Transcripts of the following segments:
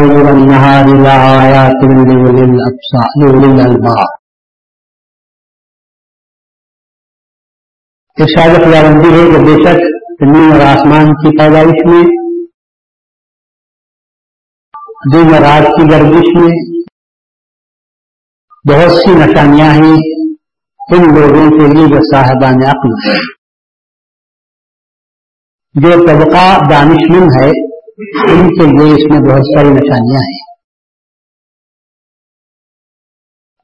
والنهار لآيات لأولي الأبصار لأولي الألباب ارشاد خداوندی ہے کہ بے شک زمین اور آسمان کی پیدائش میں دن اور رات کی گردش میں بہت سی نشانیاں ہیں ان لوگوں کے لیے جو صاحبان عقل ہے جو طبقہ دانش مند ہے، ان کے لیے اس میں بہت ساری نشانیاں ہیں۔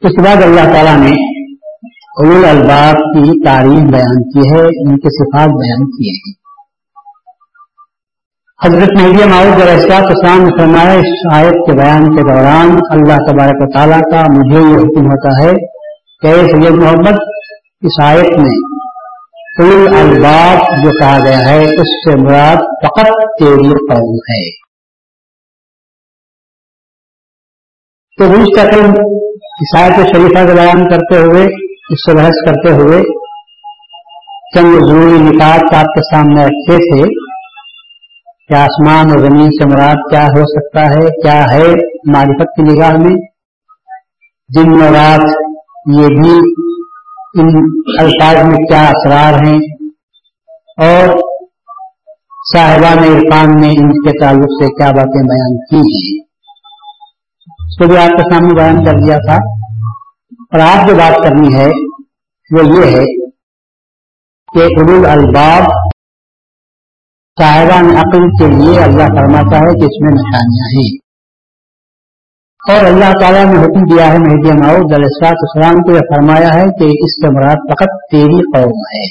اس کے بعد اللہ تعالیٰ نے اول الباب کی تعریف بیان کی ہے، ان کے صفات بیان کیے ہیں۔ حضرت مہدی معاوض احساس اسلام نے فرمایا، اس آیت کے بیان کے دوران اللہ تبارک و تعالیٰ کا مجھے یہ حکم ہوتا ہے کہ سید محمد، اس آیت میں الباب جو کہا گیا ہے، اس سے مراد فقط تیری قوم ہے۔ تو مستقل اس شریفہ کا بیان کرتے ہوئے، اس سے بحث کرتے ہوئے، چند ضروری نکات آپ کے سامنے رکھے تھے کہ آسمان اور زمین سے مراد کیا ہو سکتا ہے، کیا ہے معرفت کی نگاہ میں۔ دن و رات یہ بھی ان الفاظ میں کیا اسرار ہیں اور صاحبان عرفان نے ان کے تعلق سے کیا باتیں بیان کی ہیں۔ اس کو بھی آپ کے سامنے بیان کر دیا تھا۔ اور آپ جو بات کرنی ہے وہ یہ ہے کہ عبول الباب صاحبان عقل کے لیے اللہ فرماتا ہے کہ اس میں نشانیاں ہیں۔ اور اللہ تعالیٰ نے حکم دیا ہے، مہدی ماؤ دلسات اسلام کو یہ فرمایا ہے کہ اس کے مراد فقط تیری قوم ہے۔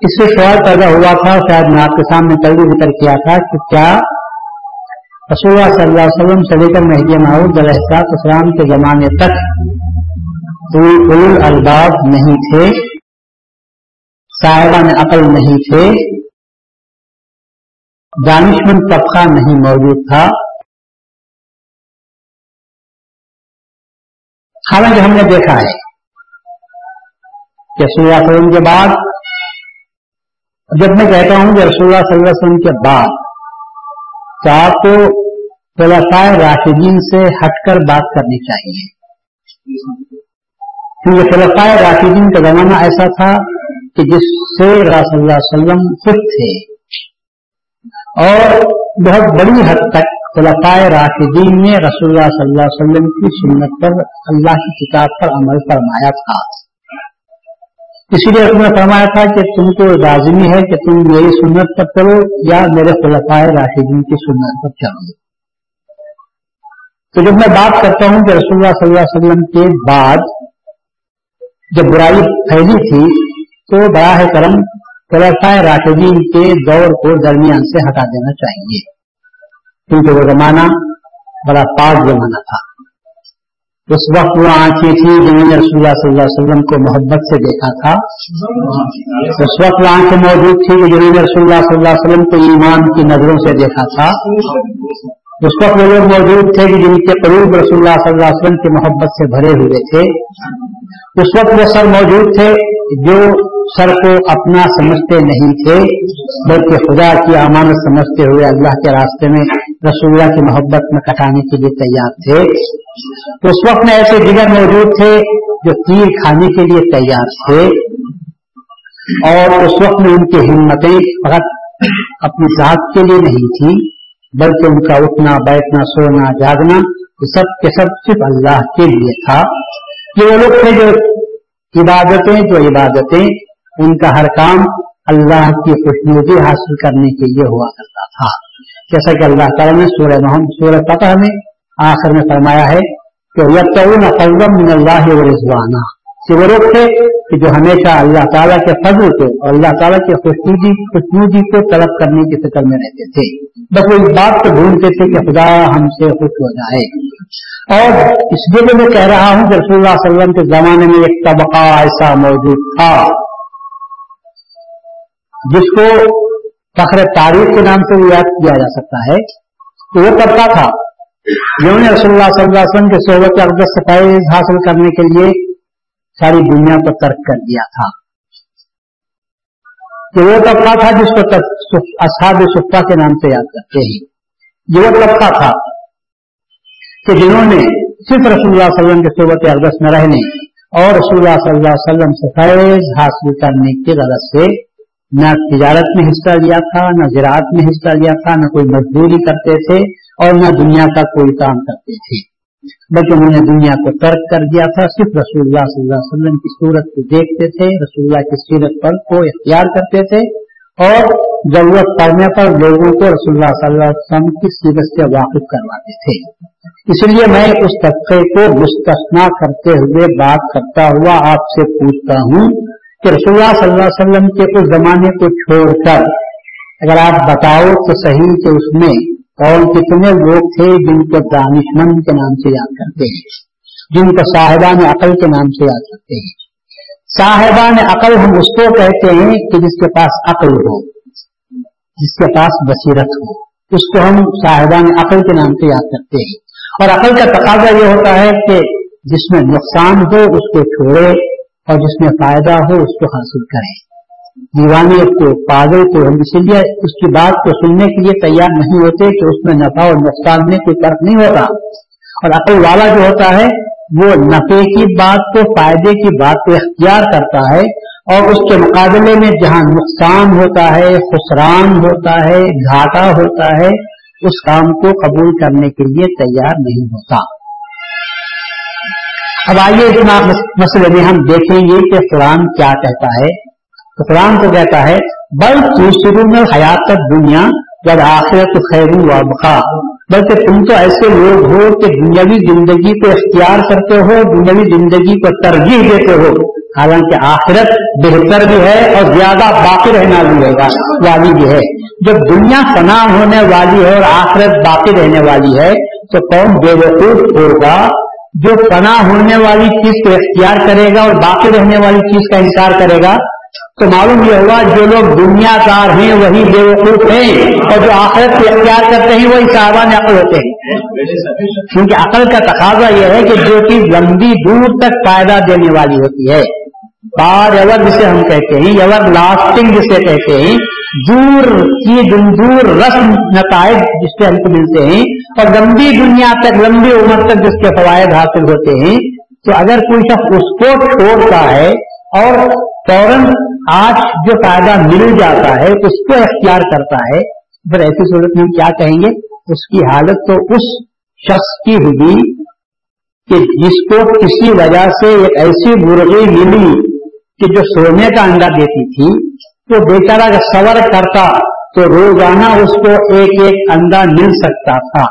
اس سے سوال پیدا ہوا تھا، شاید میں آپ کے سامنے کل بھی ذکر کیا تھا کہ کیا رسول اللہ صلی اللہ علیہ وسلم سے لے کر مہدی ماؤد دلسات اسلام کے زمانے تک کوئی الباب نہیں تھے صاحبان عقل نہیں تھے۔ دانشمند طبقہ نہیں موجود تھا۔ حالانکہ ہم نے دیکھا ہے کہ رسول اللہ وسلم کے بعد، جب میں کہتا ہوں کہ رسول اللہ صلی اللہ علیہ وسلم کے بعد تو آپ کو خلافۂ راشدین سے ہٹ کر بات کرنی چاہیے۔ کیونکہ خلافۂ راشدین کا زمانہ ایسا تھا کہ جس سے رسول اللہ علیہ وسلم خود تھے۔ اور بہت بڑی حد تک خلفائے راشدین نے رسول اللہ صلی اللہ علیہ وسلم کی سنت پر اللہ کی کتاب پر عمل فرمایا تھا۔ اسی لیے نے فرمایا تھا کہ تم کو لازمی ہے کہ تم میری سنت پر چلو یا میرے خلفائے راشدین کی سنت پر چلو۔ تو جب میں بات کرتا ہوں کہ رسول اللہ صلی اللہ علیہ وسلم کے بعد جب برائی پھیلی تھی تو براہ کرم خلفۂ راشدین کے دور کو درمیان سے ہٹا دینا چاہیے۔ کیونکہ وہ زمانہ بڑا پاک زمانہ تھا۔ اس وقت وہ آنکھیں تھیں جنہوں نے رسول اللہ صلی اللہ علیہ وسلم کو محبت سے دیکھا تھا۔ اس وقت وہ آنکھیں موجود تھی جنہوں نے رسول اللہ صلی اللہ علیہ وسلم کو ایمان کی نظروں سے دیکھا تھا۔ اس وقت وہ لوگ موجود تھے کہ جن کے قریب رسول اللہ صلی اللہ علیہ وسلم کی محبت سے بھرے ہوئے تھے۔ اس وقت وہ سر موجود تھے جو سر کو اپنا سمجھتے نہیں تھے، بلکہ خدا کی امانت سمجھتے ہوئے اللہ کے راستے میں رسول اللہ کی محبت میں کٹانے کے لیے تیار تھے۔ تو اس وقت میں ایسے جگر موجود تھے جو تیر کھانے کے لیے تیار تھے۔ اور اس وقت میں ان کی ہمتیں فقط اپنی ذات کے لیے نہیں تھی، بلکہ ان کا اٹھنا، بیٹھنا، سونا، جاگنا، یہ سب کے سب صرف اللہ کے لیے تھا۔ یہ وہ لوگ تھے جو عبادتیں جو عبادتیں ان کا ہر کام اللہ کی خوشنودی حاصل کرنے کے لیے ہوا کرتا تھا۔ جیسا کہ اللہ تعالیٰ نے سورہ محمد سورہ فتح میں آخر میں فرمایا ہے کہ من اللہ رضوانہ۔ کہ وہ لوگ تھے کہ جو ہمیشہ اللہ تعالیٰ کے فضل کو اور اللہ تعالیٰ کے خوشنودی خوشنودی کو طلب کرنے کی فکر میں رہتے تھے۔ بس وہ اس بات کو ڈھونڈتے تھے کہ خدا ہم سے خوش ہو جائے۔ اور اس لیے میں کہہ رہا ہوں کہ رسول اللہ علیہ وسلم کے زمانے میں ایک طبقہ ایسا موجود تھا۔ جس کو فخر تاریخ کے نام سے یاد کیا جا سکتا ہے، تو وہ طبقہ تھا۔ جنہوں نے رسول اللہ صلی اللہ علیہ وسلم کے صحبت اقدس صفائی حاصل کرنے کے لیے ساری دنیا کو ترک کر دیا تھا۔ کہ وہ طبقہ تھا جس کو اصحاب سفا کے نام سے یاد کرتے ہیں۔ یہ وہ طبقہ تھا کہ جنہوں نے صرف رسول اللہ علیہ وسلم کے صحبت اقدس میں رہنے اور رسول اللہ صلی اللہ علیہ وسلم سے فیض حاصل کرنے کی غرض سے نہ تجارت میں حصہ لیا تھا، نہ زراعت میں حصہ لیا تھا، نہ کوئی مزدوری کرتے تھے اور نہ دنیا کا کوئی کام کرتے تھے۔ بلکہ انہوں نے دنیا کو ترک کر دیا تھا، صرف رسول اللہ صلی اللہ علیہ وسلم کی صورت کو دیکھتے تھے، رسول اللہ کی سیرت پر کو اختیار کرتے تھے اور ضرورت پڑنے پر لوگوں کو رسول اللہ صلی اللہ علیہ وسلم کی سیرت سے واقف کرواتے تھے۔ اس لیے میں اس طبقے کو مستثنا کرتے ہوئے بات کرتا ہوا آپ سے پوچھتا ہوں کہ رسول اللہ صلی اللہ علیہ وسلم کے اس زمانے کو چھوڑ کر، اگر آپ بتاؤ تو صحیح کہ اس میں اور کتنے لوگ تھے جن کو دانش مند کے نام سے یاد کرتے ہیں، جن کو صاحبان عقل کے نام سے یاد کرتے ہیں۔ صاحبان عقل ہم اس کو کہتے ہیں کہ جس کے پاس عقل ہو، جس کے پاس بصیرت ہو، اس کو ہم صاحبان عقل کے نام سے یاد کرتے ہیں۔ اور عقل کا تقاضا یہ ہوتا ہے کہ جس میں نقصان ہو اس کو چھوڑے اور جس میں فائدہ ہو اس کو حاصل کرے دیوانیت کو، پاگل کو ہم اسی لیے اس کی بات کو سننے کے لیے تیار نہیں ہوتے کہ اس میں نفع اور نقصان میں کوئی فرق نہیں ہوتا۔ اور عقل والا جو ہوتا ہے، وہ نفے کی بات کو، فائدے کی بات کو اختیار کرتا ہے اور اس کے مقابلے میں جہاں نقصان ہوتا ہے، خسران ہوتا ہے، گھاٹا ہوتا ہے، اس کام کو قبول کرنے کے لیے تیار نہیں ہوتا۔ اب آئیے اتنا مسئلے میں ہم دیکھیں گے کہ قرآن کیا کہتا ہے۔ تو قرآن کو کہتا ہے، بل شروع میں حیات دنیا، جب آخرت خیر بخا بلکہ تم تو ایسے لوگ ہو کہ دنیاوی زندگی کو اختیار کرتے ہو، دنیاوی زندگی کو ترجیح دیتے ہو۔ حالانکہ آخرت بہتر بھی ہے اور زیادہ باقی رہنا بھی گا والی بھی ہے۔ جب دنیا فنا ہونے والی ہے اور آخرت باقی رہنے والی ہے، تو کون بے وقوف ہوگا۔ جو پناہ ہونے والی چیز کو اختیار کرے گا اور باقی رہنے والی چیز کا انکار کرے گا، تو معلوم یہ ہوا جو لوگ دنیا دار ہیں وہی بے وقوف ہیں اور جو آخرت کو اختیار کرتے ہیں وہی صاحبان عقل ہوتے ہیں۔ کیونکہ عقل کا تقاضا یہ ہے کہ جو چیز لمبی دور تک فائدہ دینے والی ہوتی ہے۔ بار ایور جسے ہم کہتے ہیں ایور لاسٹنگ جسے کہتے ہیں، دور کی دور رسم نتائج جس سے ہم کو ملتے ہیں اور لمبی دنیا تک، لمبی عمر تک جس کے فوائد حاصل ہوتے ہیں، تو اگر کوئی شخص اس کو چھوڑتا ہے اور فوراً آج جو فائدہ مل جاتا ہے، اس کو اختیار کرتا ہے، پھر ایسی صورت میں کیا کہیں گے؟ اس کی حالت تو اس شخص کی ہوگی کہ جس کو کسی وجہ سے ایک ایسی مرغی ملی کہ جو سونے کا انڈا دیتی تھی، تو بیچارہ اگر سور کرتا تو روزانہ اس کو ایک ایک انڈا مل سکتا تھا۔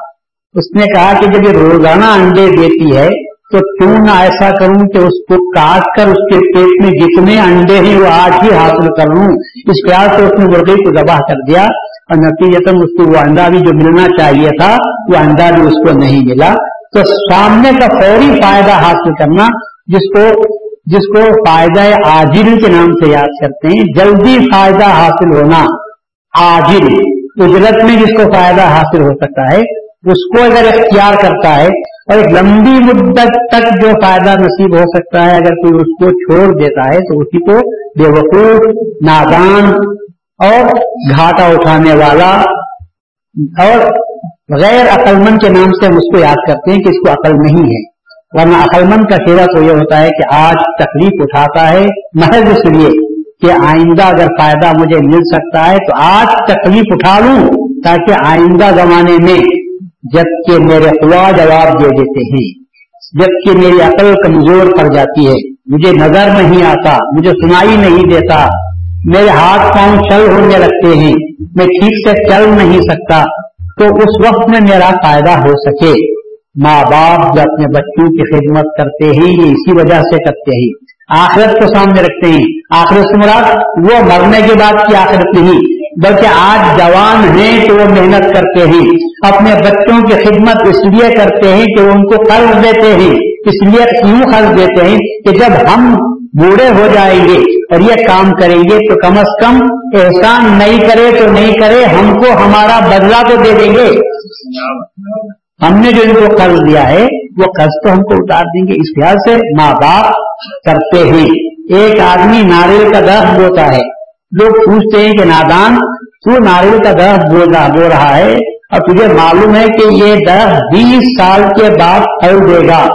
اس نے کہا کہ جب یہ روزانہ انڈے دیتی ہے، تو کیوں نہ ایسا کروں کہ اس کو کاٹ کر اس کے پیٹ میں جتنے انڈے ہیں وہ آج ہی حاصل کر لوں۔ اس پیار سے اس نے مرغی کو دباہ کر دیا اور نتیجتاً اس کو وہ انڈا بھی جو ملنا چاہیے تھا، وہ انڈا بھی اس کو نہیں ملا۔ تو سامنے کا فوری فائدہ حاصل کرنا، جس کو جس کو فائدہ آجل کے نام سے یاد کرتے ہیں، جلدی فائدہ حاصل ہونا آجل اجرت میں جس کو فائدہ حاصل ہو سکتا ہے، اس کو اگر اختیار کرتا ہے اور ایک لمبی مدت تک جو فائدہ نصیب ہو سکتا ہے، اگر کوئی اس کو چھوڑ دیتا ہے، تو اسی کو بے وقوف، نادان اور گھاٹا اٹھانے والا اور غیر عقل مند کے نام سے ہم اس کو یاد کرتے ہیں کہ اس کو عقل نہیں ہے۔ ورنہ عقل مند کا سیوا تو یہ ہوتا ہے کہ آج تکلیف اٹھاتا ہے، محض اس لیے کہ آئندہ اگر فائدہ مجھے مل سکتا ہے تو آج تکلیف اٹھا لوں تاکہ آئندہ زمانے میں جبکہ میرے خوا جواب دے دیتے ہیں، جبکہ میری عقل کمزور پڑ جاتی ہے، مجھے نظر نہیں آتا، مجھے سنائی نہیں دیتا، میرے ہاتھ پاؤں چل ہونے لگتے ہیں، میں ٹھیک سے چل نہیں سکتا، تو اس وقت میں میرا فائدہ ہو سکے۔ ماں باپ جو اپنے بچوں کی خدمت کرتے ہیں، یہ اسی وجہ سے کرتے ہیں۔ آخرت کو سامنے رکھتے ہیں۔ آخرت سے مراد وہ مرنے کے بعد کی آخرت نہیں، بلکہ آج جوان ہیں تو وہ محنت کرتے ہیں۔ اپنے بچوں کی خدمت اس لیے کرتے ہیں کہ وہ ان کو قرض دیتے ہیں۔ اس لیے کیوں قرض دیتے ہیں کہ جب ہم بوڑھے ہو جائیں گے اور یہ کام کریں گے تو کم از کم احسان نہیں کرے تو نہیں کرے، ہم کو ہمارا بدلہ تو دے دیں گے۔ ہم نے جو ان کو قرض دیا ہے، وہ قرض تو ہم کو اتار دیں گے۔ اس خیال سے ماں باپ کرتے ہیں۔ ایک آدمی ناریل کا درخت بوتا ہے۔ لوگ پوچھتے ہیں کہ نادان، تو ناریل کا درخت بو رہا ہے؟ اور تجھے معلوم ہے کہ یہ درخت بیس سال کے بعد پھل دے گا۔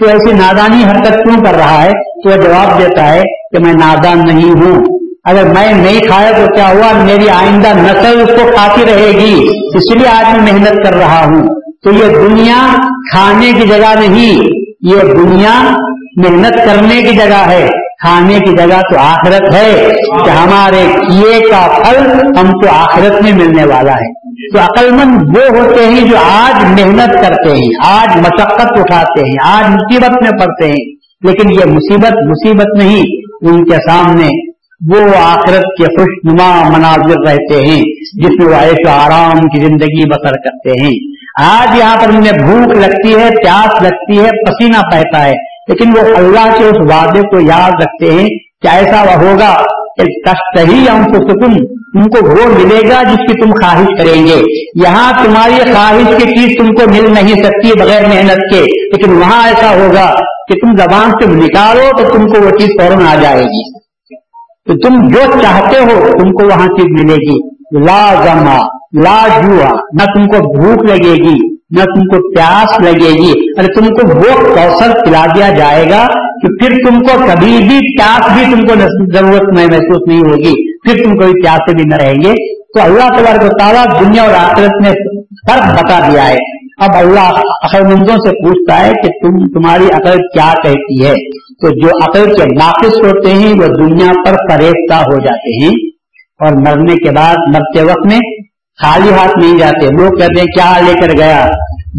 تو ایسی نادانی حرکت کیوں کر رہا ہے؟ تو وہ جواب دیتا ہے کہ میں نادان نہیں ہوں۔ اگر میں نہیں کھایا تو کیا ہوا؟ میری آئندہ نسل اس کو کھاتی رہے گی۔ اس لیے آج میں محنت کر رہا ہوں۔ تو یہ دنیا کھانے کی جگہ نہیں، یہ دنیا محنت کرنے کی جگہ ہے۔ کھانے کی جگہ تو آخرت ہے کہ ہمارے کیے کا پھل ہم کو آخرت میں ملنے والا ہے۔ تو عقل مند وہ ہوتے ہیں جو آج محنت کرتے ہیں، آج مشقت اٹھاتے ہیں، آج مصیبت میں پڑتے ہیں۔ لیکن یہ مصیبت مصیبت نہیں، ان کے سامنے وہ آخرت کے خوش نما مناظر رہتے ہیں جس میں وہ عیش و آرام کی زندگی بسر کرتے ہیں۔ آج یہاں پر انہیں بھوک لگتی ہے، پیاس لگتی ہے، پسینہ پہتا ہے۔ لیکن وہ اللہ کے اس وعدے کو یاد رکھتے ہیں کہ ایسا وہ ہوگا کہ ہی ہم کو تم کو وہ ملے گا جس کی تم خواہش کریں گے۔ یہاں تمہاری خواہش کی چیز تم کو مل نہیں سکتی بغیر محنت کے۔ لیکن وہاں ایسا ہوگا کہ تم زبان سے نکالو تو تم کو وہ چیز فوراً آ جائے گی۔ تو تم جو چاہتے ہو، تم کو وہاں چیز ملے گی۔ لازما لا جوا نہ تم کو بھوک لگے گی، نہ تم کو پیاس لگے گی۔ ارے تم کو وہ کوشل پلا دیا جائے گا کہ پھر تم کو کبھی بھی پیاس بھی تم کو ضرورت میں محسوس نہیں ہوگی۔ پھر تم کو پیاسے بھی نہ رہیں گے۔ تو اللہ تبارک کو تعالیٰ دنیا اور آخرت میں فرق بتا دیا ہے۔ اب اللہ عقل مندوں سے پوچھتا ہے کہ تم تمہاری عقل کیا کہتی ہے؟ تو جو عقل کے ناقص ہوتے ہیں وہ دنیا پر فریفتہ ہو جاتے ہیں۔ اور مرنے کے بعد، مرتے وقت میں خالی ہاتھ نہیں جاتے۔ لوگ کہتے ہیں، کیا لے کر گیا؟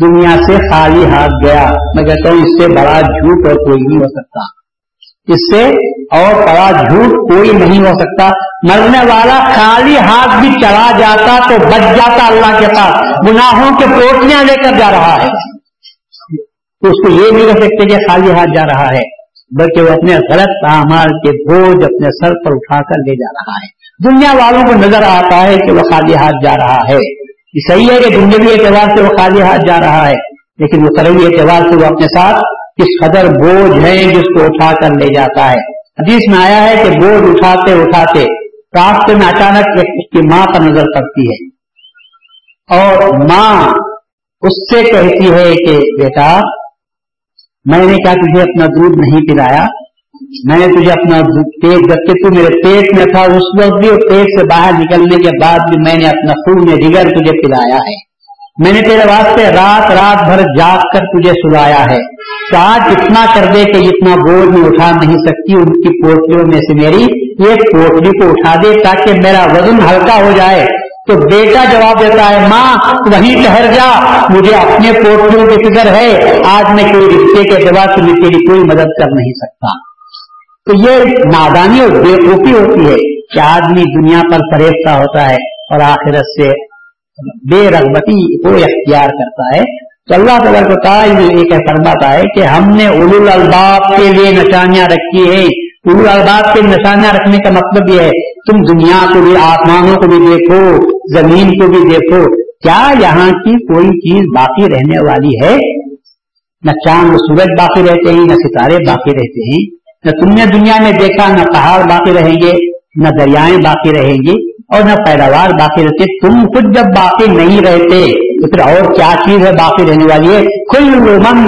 دنیا سے خالی ہاتھ گیا۔ میں کہتا ہوں، اس سے بڑا جھوٹ اور کوئی نہیں ہو سکتا۔ اس سے اور بڑا جھوٹ کوئی نہیں ہو سکتا۔ مرنے والا خالی ہاتھ بھی چلا جاتا تو بچ جاتا اللہ کے پاس گناہوں کے پوٹیاں لے کر جا رہا ہے۔ تو اس کو یہ نہیں کہہ سکتے کہ خالی ہاتھ جا رہا ہے، بلکہ وہ اپنے غلط اعمال کے بوجھ اپنے سر پر اٹھا کر لے جا رہا ہے۔ دنیا والوں کو نظر آتا ہے کہ وہ خالی ہاتھ جا رہا ہے۔ یہ صحیح ہے کہ دنیا اعتبار سے وہ خالی ہاتھ جا رہا ہے، لیکن وہ سروی اعتبار سے وہ اپنے ساتھ کس قدر بوجھ ہے جس کو اٹھا کر لے جاتا ہے۔ حدیث میں آیا ہے کہ بوجھ اٹھاتے اٹھاتے راستے میں اچانک اس کی ماں پر نظر پڑتی ہے۔ اور ماں اس سے کہتی ہے کہ بیٹا، میں نے کیا تجھے اپنا دودھ نہیں پلایا؟ میں نے تجھے اپنا پیٹ جبکہ تو میرے پیٹ میں تھا اس وقت بھی اور پیٹ سے باہر نکلنے کے بعد بھی میں نے اپنا خون میں جگر تجھے پلایا ہے۔ میں نے تیرے واسطے رات رات بھر جاگ کر تجھے سلایا ہے۔ آج اتنا کر دے کہ اتنا بوجھ میں اٹھا نہیں سکتی، ان کی پوٹلیوں میں سے میری ایک پوٹلی کو اٹھا دے تاکہ میرا وزن ہلکا ہو جائے۔ تو بیٹا جواب دیتا ہے، ماں، وہیں ٹہر جا۔ مجھے اپنے پوٹلیوں کی فکر ہے۔ آج میں کوئی رشتے کے اعتبار سے تیری کوئی مدد کر نہیں سکتا۔ تو یہ نادانی اور بےقوفی ہوتی ہے کہ آدمی دنیا پر فریفتہ ہوتا ہے اور آخرت سے بے رغبتی کو اختیار کرتا ہے۔ تو اللہ تعالیٰ کو ایک فرماتا ہے کہ ہم نے اول الباب کے لیے نشانیاں رکھی ہیں۔ اول الباب کے نشانیاں رکھنے کا مطلب یہ ہے، تم دنیا کو بھی، آسمانوں کو بھی دیکھو، زمین کو بھی دیکھو۔ کیا یہاں کی کوئی چیز باقی رہنے والی ہے؟ نہ چاند سورج باقی رہتے ہیں، نہ ستارے باقی رہتے ہیں۔ نہ تم نے دنیا میں دیکھا، نہ پہاڑ باقی رہیں گے، نہ دریائیں باقی رہیں گی اور نہ پیداوار باقی رہتے تم خود جب باقی نہیں رہتے، تو پھر اور کیا چیز ہے باقی رہنے والی؟ ہے کل من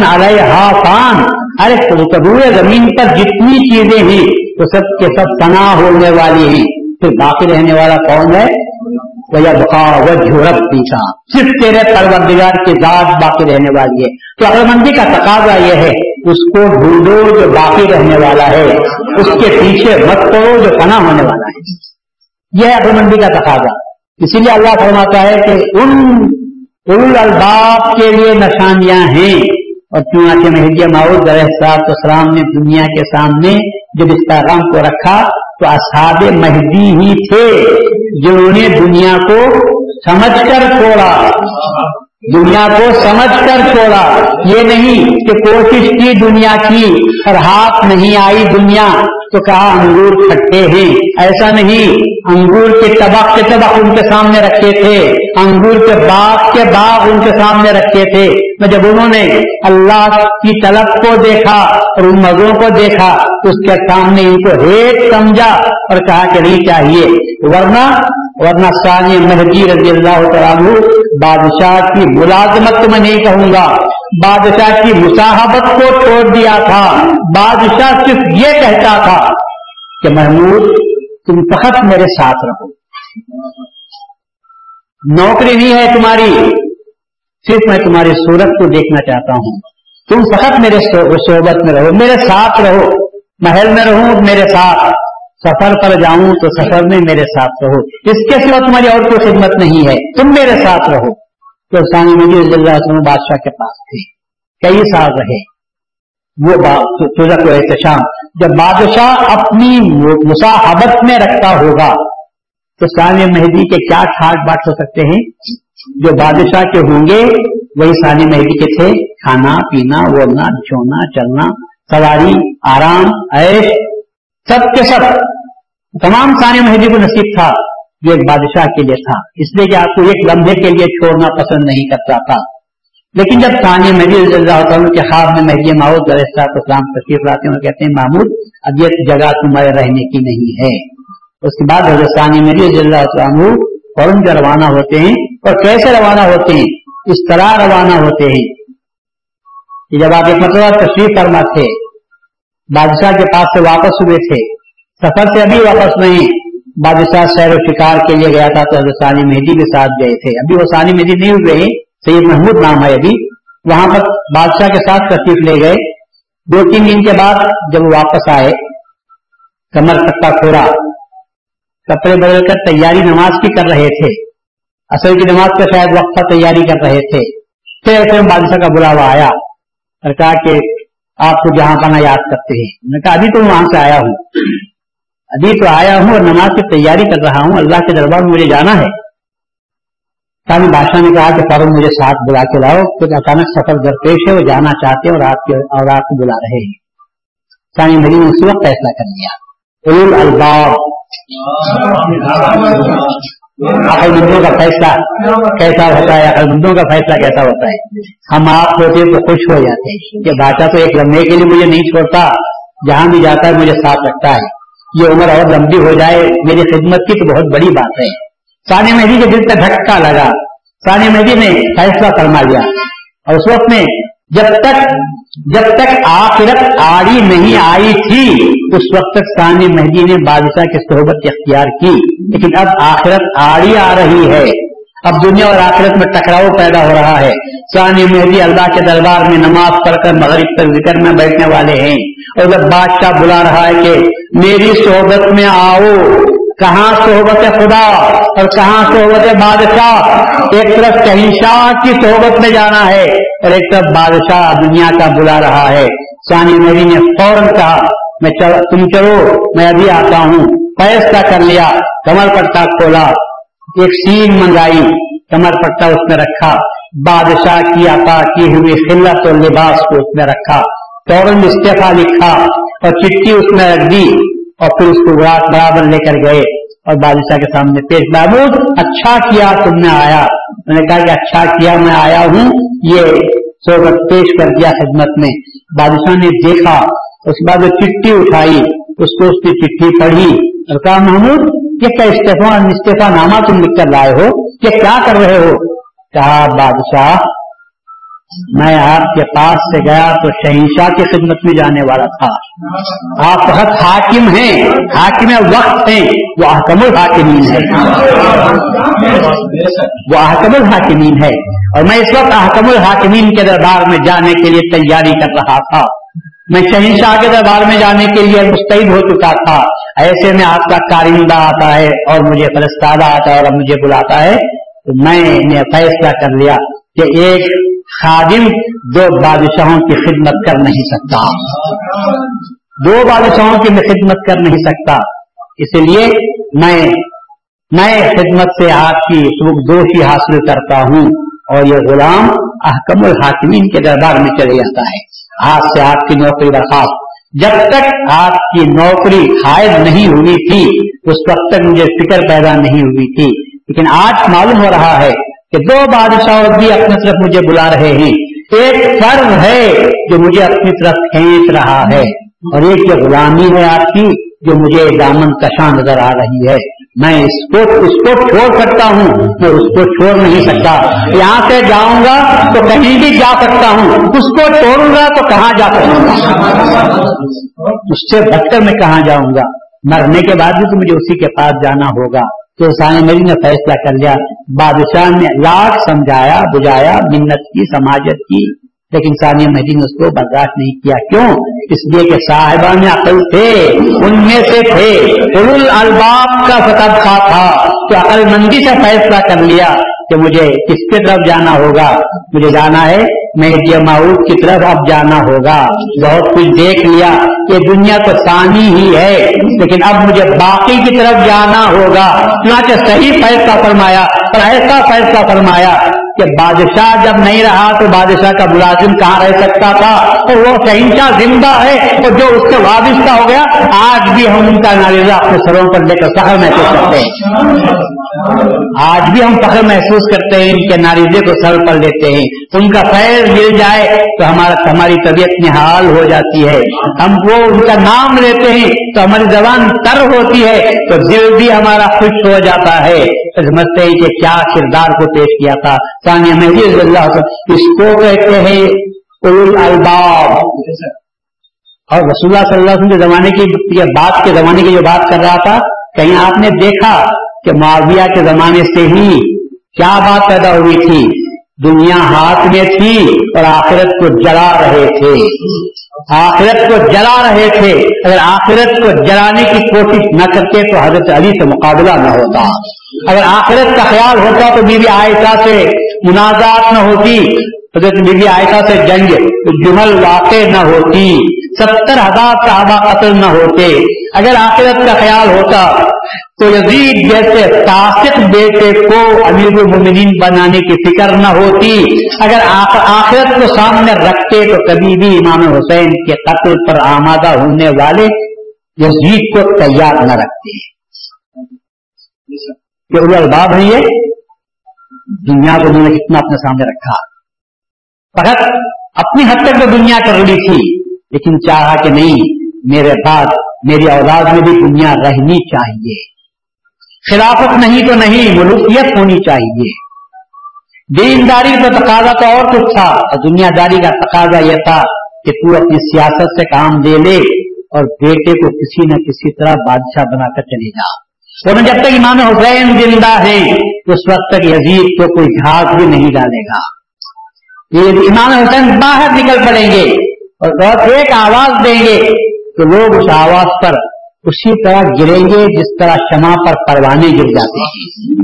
فان۔ ارے پورے زمین پر جتنی چیزیں ہیں، تو سب کے سب تنا ہونے والی ہیں۔ پھر باقی رہنے والا کون ہے؟ پیچھا صرف تیرے پروردگار کی ذات باقی رہنے والی ہے۔ تو مندی کا تقاضا یہ ہے، اس کو ڈھونڈو جو باقی رہنے والا ہے۔ اس کے پیچھے مت کرو جو پناہ ہونے والا ہے۔ یہ عقل مندی کا تقاضا۔ اسی لیے اللہ فرماتا ہے کہ ان الباب کے لیے نشانیاں ہیں۔ اور چنانچہ مہدی ماؤد علیہ صاحب السلام نے دنیا کے سامنے جب اس پیغام کو رکھا تو اصحاب مہدی ہی تھے جنہوں نے دنیا کو سمجھ کر چھوڑا دنیا کو سمجھ کر چھوڑا یہ نہیں کہ کوشش کی دنیا کی اور ہاتھ نہیں آئی دنیا تو کہا انگور کھٹے ہیں۔ ایسا نہیں۔ انگور کے طبق کے طبق ان کے سامنے رکھے تھے۔ انگور کے باغ کے باغ ان کے سامنے رکھے تھے۔ جب انہوں نے اللہ کی طلب کو دیکھا اور ان مزوں کو دیکھا، اس کے سامنے ان کو ریٹ سمجھا اور کہا کہ نہیں چاہیے۔ ورنہ ورنہ ثانی مہدی رضی اللہ تعالیٰ بادشاہ کی ملازمت میں نہیں کہوں گا۔ بادشاہ کی مصاحبت کو چھوڑ دیا تھا۔ بادشاہ صرف یہ کہتا تھا کہ محمود تم فقط میرے ساتھ رہو۔ نوکری نہیں ہے تمہاری، صرف میں تمہاری صورت کو دیکھنا چاہتا ہوں۔ تم فقط میرے صحبت میں رہو، میرے ساتھ رہو، محل میں رہوں میرے ساتھ۔ سفر پر جاؤں تو سفر میں میرے ساتھ رہو۔ اس کے سوا تمہاری اور کوئی خدمت نہیں ہے، تم میرے ساتھ رہو۔ تو ثانی مجھے اللہ وسلم بادشاہ کے پاس تھے، کئی سال رہے۔ وہ کو احتشام جب بادشاہ اپنی مساحبت میں رکھتا ہوگا، تو ثانی مہدی کے کیا ٹھاٹ باٹ ہو سکتے ہیں؟ جو بادشاہ کے ہوں گے، وہی ثانی مہدی کے تھے، کھانا، پینا، بولنا چھونا چلنا، سواری، آرام، عیش، سب کے سب۔ تمام ثانی مہدی کو نصیب تھا، جو ایک بادشاہ کے لیے تھا۔ اس لیے کہ آپ کو ایک لمحے کے لیے چھوڑنا پسند نہیں کرتا تھا۔ لیکن جب ثانی مہدی رضی اللہ عنہ کے خواب میں مہدی ماؤد علیہ اسلام تشریف لاتے ہیں کہتے ہیں محمود اب یہ جگہ تمہارے رہنے کی نہیں ہے۔ اس کے بعد حضرت ثانی مہدی رضی اللہ عنہ فوراً جو روانہ ہوتے ہیں، اور کیسے روانہ ہوتے ہیں؟ اس طرح روانہ ہوتے ہیں؟ کہ جب آپ ایک مطلب تشریف کرنا تھے بادشاہ کے پاس سے واپس ہوئے تھے، سفر سے ابھی واپس نہیں بادشاہ سیر و شکار کے لیے گیا تھا تو حضرت ثانی مہدی کے ساتھ گئے تھے۔ ابھی وہ ثانی مہدی نہیں ہوئے ہیں سید محمود نام ہے ابھی، وہاں پر بادشاہ کے ساتھ تشریف لے گئے۔ دو تین دن کے بعد جب وہ واپس آئے، کمر پٹا کھوڑا کپڑے بدل کر تیاری نماز کی کر رہے تھے۔ اصل کی نماز کا شاید وقت تیاری کر رہے تھے۔ پھر ایسے بادشاہ کا بلاوا آیا اور کہا کہ آپ کو جہاں پانا یاد کرتے ہیں۔ میں کہا، ابھی تو وہاں سے آیا ہوں۔ ابھی تو آیا ہوں اور نماز کی تیاری کر رہا ہوں۔ اللہ کے دربار میں مجھے جانا ہے۔ سانی بادشاہ نے کہا کہ فوراً مجھے ساتھ بلا کے لاؤ کیونکہ اچانک سفر درپیش ہے، وہ جانا چاہتے اور آپ کے اور آپ کو بلا رہے ہیں۔ سانی مری نے اس وقت فیصلہ کر لیا۔ الباب۔ عقل مندوں کا فیصلہ کیسا ہوتا ہے؟ عقل مندوں کا فیصلہ کیسا ہوتا ہے؟ ہم آپ ہوتے تو خوش ہو جاتے ہیں۔ کہ بادشاہ تو ایک لمحے کے لیے مجھے نہیں چھوڑتا، جہاں بھی جاتا ہے مجھے ساتھ رکھتا ہے۔ یہ عمر اور لمبی ہو جائے، میری خدمت کی تو بہت بڑی بات ہے۔ سانی مہدی کے دل پہ دھکا لگا۔ سانی مہدی نے فیصلہ فرما لیا۔ اور اس وقت میں جب تک جب تک آخرت آڑی نہیں آئی تھی، اس وقت تک ثانی مہدی نے بادشاہ کی صحبت اختیار کی۔ لیکن اب آخرت آڑی آ رہی ہے۔ اب دنیا اور آخرت میں ٹکراؤ پیدا ہو رہا ہے۔ ثانی مہدی اللہ کے دربار میں نماز پڑھ کر مغرب تک ذکر میں بیٹھنے والے ہیں۔ اور جب بادشاہ بلا رہا ہے کہ میری صحبت میں آؤ کہاں صحبت خدا اور کہاں صحبت بادشاہ؟ ایک طرف کہیں شاہ کی صحبت میں جانا ہے اور ایک طرف بادشاہ دنیا کا بلا رہا ہے۔ سانی میری نے فوراً کہا، میں تم چلو، میں ابھی آتا ہوں۔ فیصلہ کر لیا، کمر پٹا کھولا، ایک سین منگائی، کمر پٹا اس میں رکھا۔ بادشاہ کی عطا کی ہوئی خلت اور لباس کو اس میں رکھا۔ فوراً استعفی لکھا اور چٹھی اس میں رکھ دی۔ اور پھر اس کو رات برابر لے کر گئے اور بادشاہ کے سامنے پیش محبوب اچھا کیا تم نے آیا؟ میں نے کہا کہ اچھا کیا میں آیا ہوں، یہ صحبت پیش کر دیا خدمت میں۔ بادشاہ نے دیکھا، اس کے بعد وہ چٹھی اٹھائی، اس کو اس کی چٹھی پڑھی۔ اور کہا، محمود، یہ کیا استعفا استعفا نامہ تم لکھ کر لائے ہو؟ یہ کیا کر رہے ہو؟ کہا، بادشاہ میں آپ کے پاس سے گیا تو شہنشاہ کی خدمت میں جانے والا تھا۔ آپ بہت حاکم ہیں، حاکم وقت ہیں، وہ احکم الحاکمین ہے وہ احکم الحاکمین ہے اور میں اس وقت احکم الحاکمین کے دربار میں جانے کے لیے تیاری کر رہا تھا۔ میں شہنشاہ کے دربار میں جانے کے لیے مستعد ہو چکا تھا۔ ایسے میں آپ کا کارندہ آتا ہے اور مجھے فرستادہ آتا ہے اور مجھے بلاتا ہے۔ تو میں نے فیصلہ کر لیا۔ کہ ایک خادم دو بادشاہوں کی خدمت کر نہیں سکتا۔ دو بادشاہوں کی میں خدمت کر نہیں سکتا۔ اسی لیے میں میں خدمت سے آپ کی سکھ دوشی حاصل کرتا ہوں اور یہ غلام احکم الحاکمین کے دربار میں چلے جاتا ہے۔ آج سے آپ کی نوکری درخواست۔ جب تک آپ کی نوکری حائد نہیں ہوئی تھی، اس وقت تک مجھے فکر پیدا نہیں ہوئی تھی۔ لیکن آج معلوم ہو رہا ہے کہ دو بادشاہ بھی اپنی طرف مجھے بلا رہے ہیں۔ ایک فرض ہے جو مجھے اپنی طرف کھینچ رہا ہے اور ایک یہ غلامی ہے آپ کی جو مجھے دامن کشاں نظر آ رہی ہے۔ میں اس کو اس کو چھوڑ سکتا ہوں، میں اس کو چھوڑ نہیں سکتا۔ یہاں سے جاؤں گا تو کہیں بھی جا سکتا ہوں۔ اس کو چھوڑوں گا تو کہاں جا سکوں گا اس سے بدتر میں کہاں جاؤں گا؟ مرنے کے بعد بھی تو مجھے اسی کے پاس جانا ہوگا۔ تو سائیں مری نے فیصلہ کر لیا۔ بادشاہ نے لاکھ سمجھایا بجایا منت کی، سماجت کی، لیکن ثانیہ مہدی نے اس کو برداشت نہیں کیا۔ کیوں؟ اس لیے کہ صاحبان عقل تھے، ان میں سے تھے۔ الباب کا فتح تھا کہ عقل مندی سے فیصلہ کر لیا۔ کہ مجھے کس کی طرف جانا ہوگا؟ مجھے جانا ہے مہدی معروف کی طرف اب جانا ہوگا۔ بہت کچھ دیکھ لیا یہ دنیا تو ثانی ہی ہے، لیکن اب مجھے باقی کی طرف جانا ہوگا۔ چنانچہ صحیح فیصلہ فرمایا، اور ایسا فیصلہ فرمایا کہ بادشاہ جب نہیں رہا تو بادشاہ کا ملازم کہاں رہ سکتا تھا؟ اور وہ شہنشاہ زندہ ہے اور جو اس سے وابستہ ہو گیا، آج بھی ہم ان کا ناریزہ اپنے سروں پر لے کر سفر محسوس کرتے ہیں۔ آج بھی ہم فخر محسوس کرتے ہیں، ان کے ناریزے کو سر پر لیتے ہیں۔ ان کا فیض مل جائے تو ہمارا ہماری طبیعت نحال ہو جاتی ہے۔ ہم وہ ان کا نام لیتے ہیں تو ہماری زبان تر ہوتی ہے، تو دل بھی ہمارا خوش ہو جاتا ہے۔ سمجھتے ہیں کہ کیا کردار کو پیش کیا تھا۔ ثانیہ مہدی اللہ اس کو کہتے ہیں الباب اور رسول اللہ صلی اللہ علیہ وسلم کے زمانے کی بات کے زمانے کی جو بات کر رہا تھا، کہیں آپ نے دیکھا کہ معاویہ کے زمانے سے ہی کیا بات پیدا ہوئی تھی؟ دنیا ہاتھ میں تھی اور آخرت کو جلا رہے تھے۔ آخرت کو جلا رہے تھے، اگر آخرت کو جلانے کی کوشش نہ کرتے تو حضرت علی سے مقابلہ نہ ہوتا۔ اگر آخرت کا خیال ہوتا تو بیوی عائشہ سے منازعات نہ ہوتی۔ حضرت بیوی عائشہ سے جنگ جمل واقع نہ ہوتی، ستر ہزار صحابہ قتل نہ ہوتے۔ اگر آخرت کا خیال ہوتا تو یزید جیسے تاسک بیٹے کو امیر المومنین بنانے کی فکر نہ ہوتی۔ اگر آخرت کو سامنے رکھتے تو کبھی بھی امام حسین کے قتل پر آمادہ ہونے والے یزید کو تیار نہ رکھتے۔ کہ الباب ہے یہ۔ دنیا کو انہوں نے کتنا اپنے سامنے رکھا۔ فقط اپنی حد تک تو دنیا کر رہی تھی، لیکن چاہا کہ نہیں، میرے بعد میری اولاد میں بھی دنیا رہنی چاہیے۔ خلافت نہیں تو نہیں ملوکیت ہونی چاہیے۔ دینداری کا تقاضا تو اور کچھ تھا، اور دنیا داری کا تقاضا یہ تھا کہ تو اپنی سیاست سے کام دے لے اور بیٹے کو کسی نہ کسی طرح بادشاہ بنا کر چلے جا۔ اور جب تک امام حسین زندہ ہے، اس وقت تک یزید کو کوئی گھاس بھی نہیں ڈالے گا۔ یہ یعنی امام حسین باہر نکل پڑیں گے اور بہت ایک آواز دیں گے تو لوگ اس آواز پر اسی طرح گریں گے، جس طرح شمع پر پروانے گر جاتے ہیں۔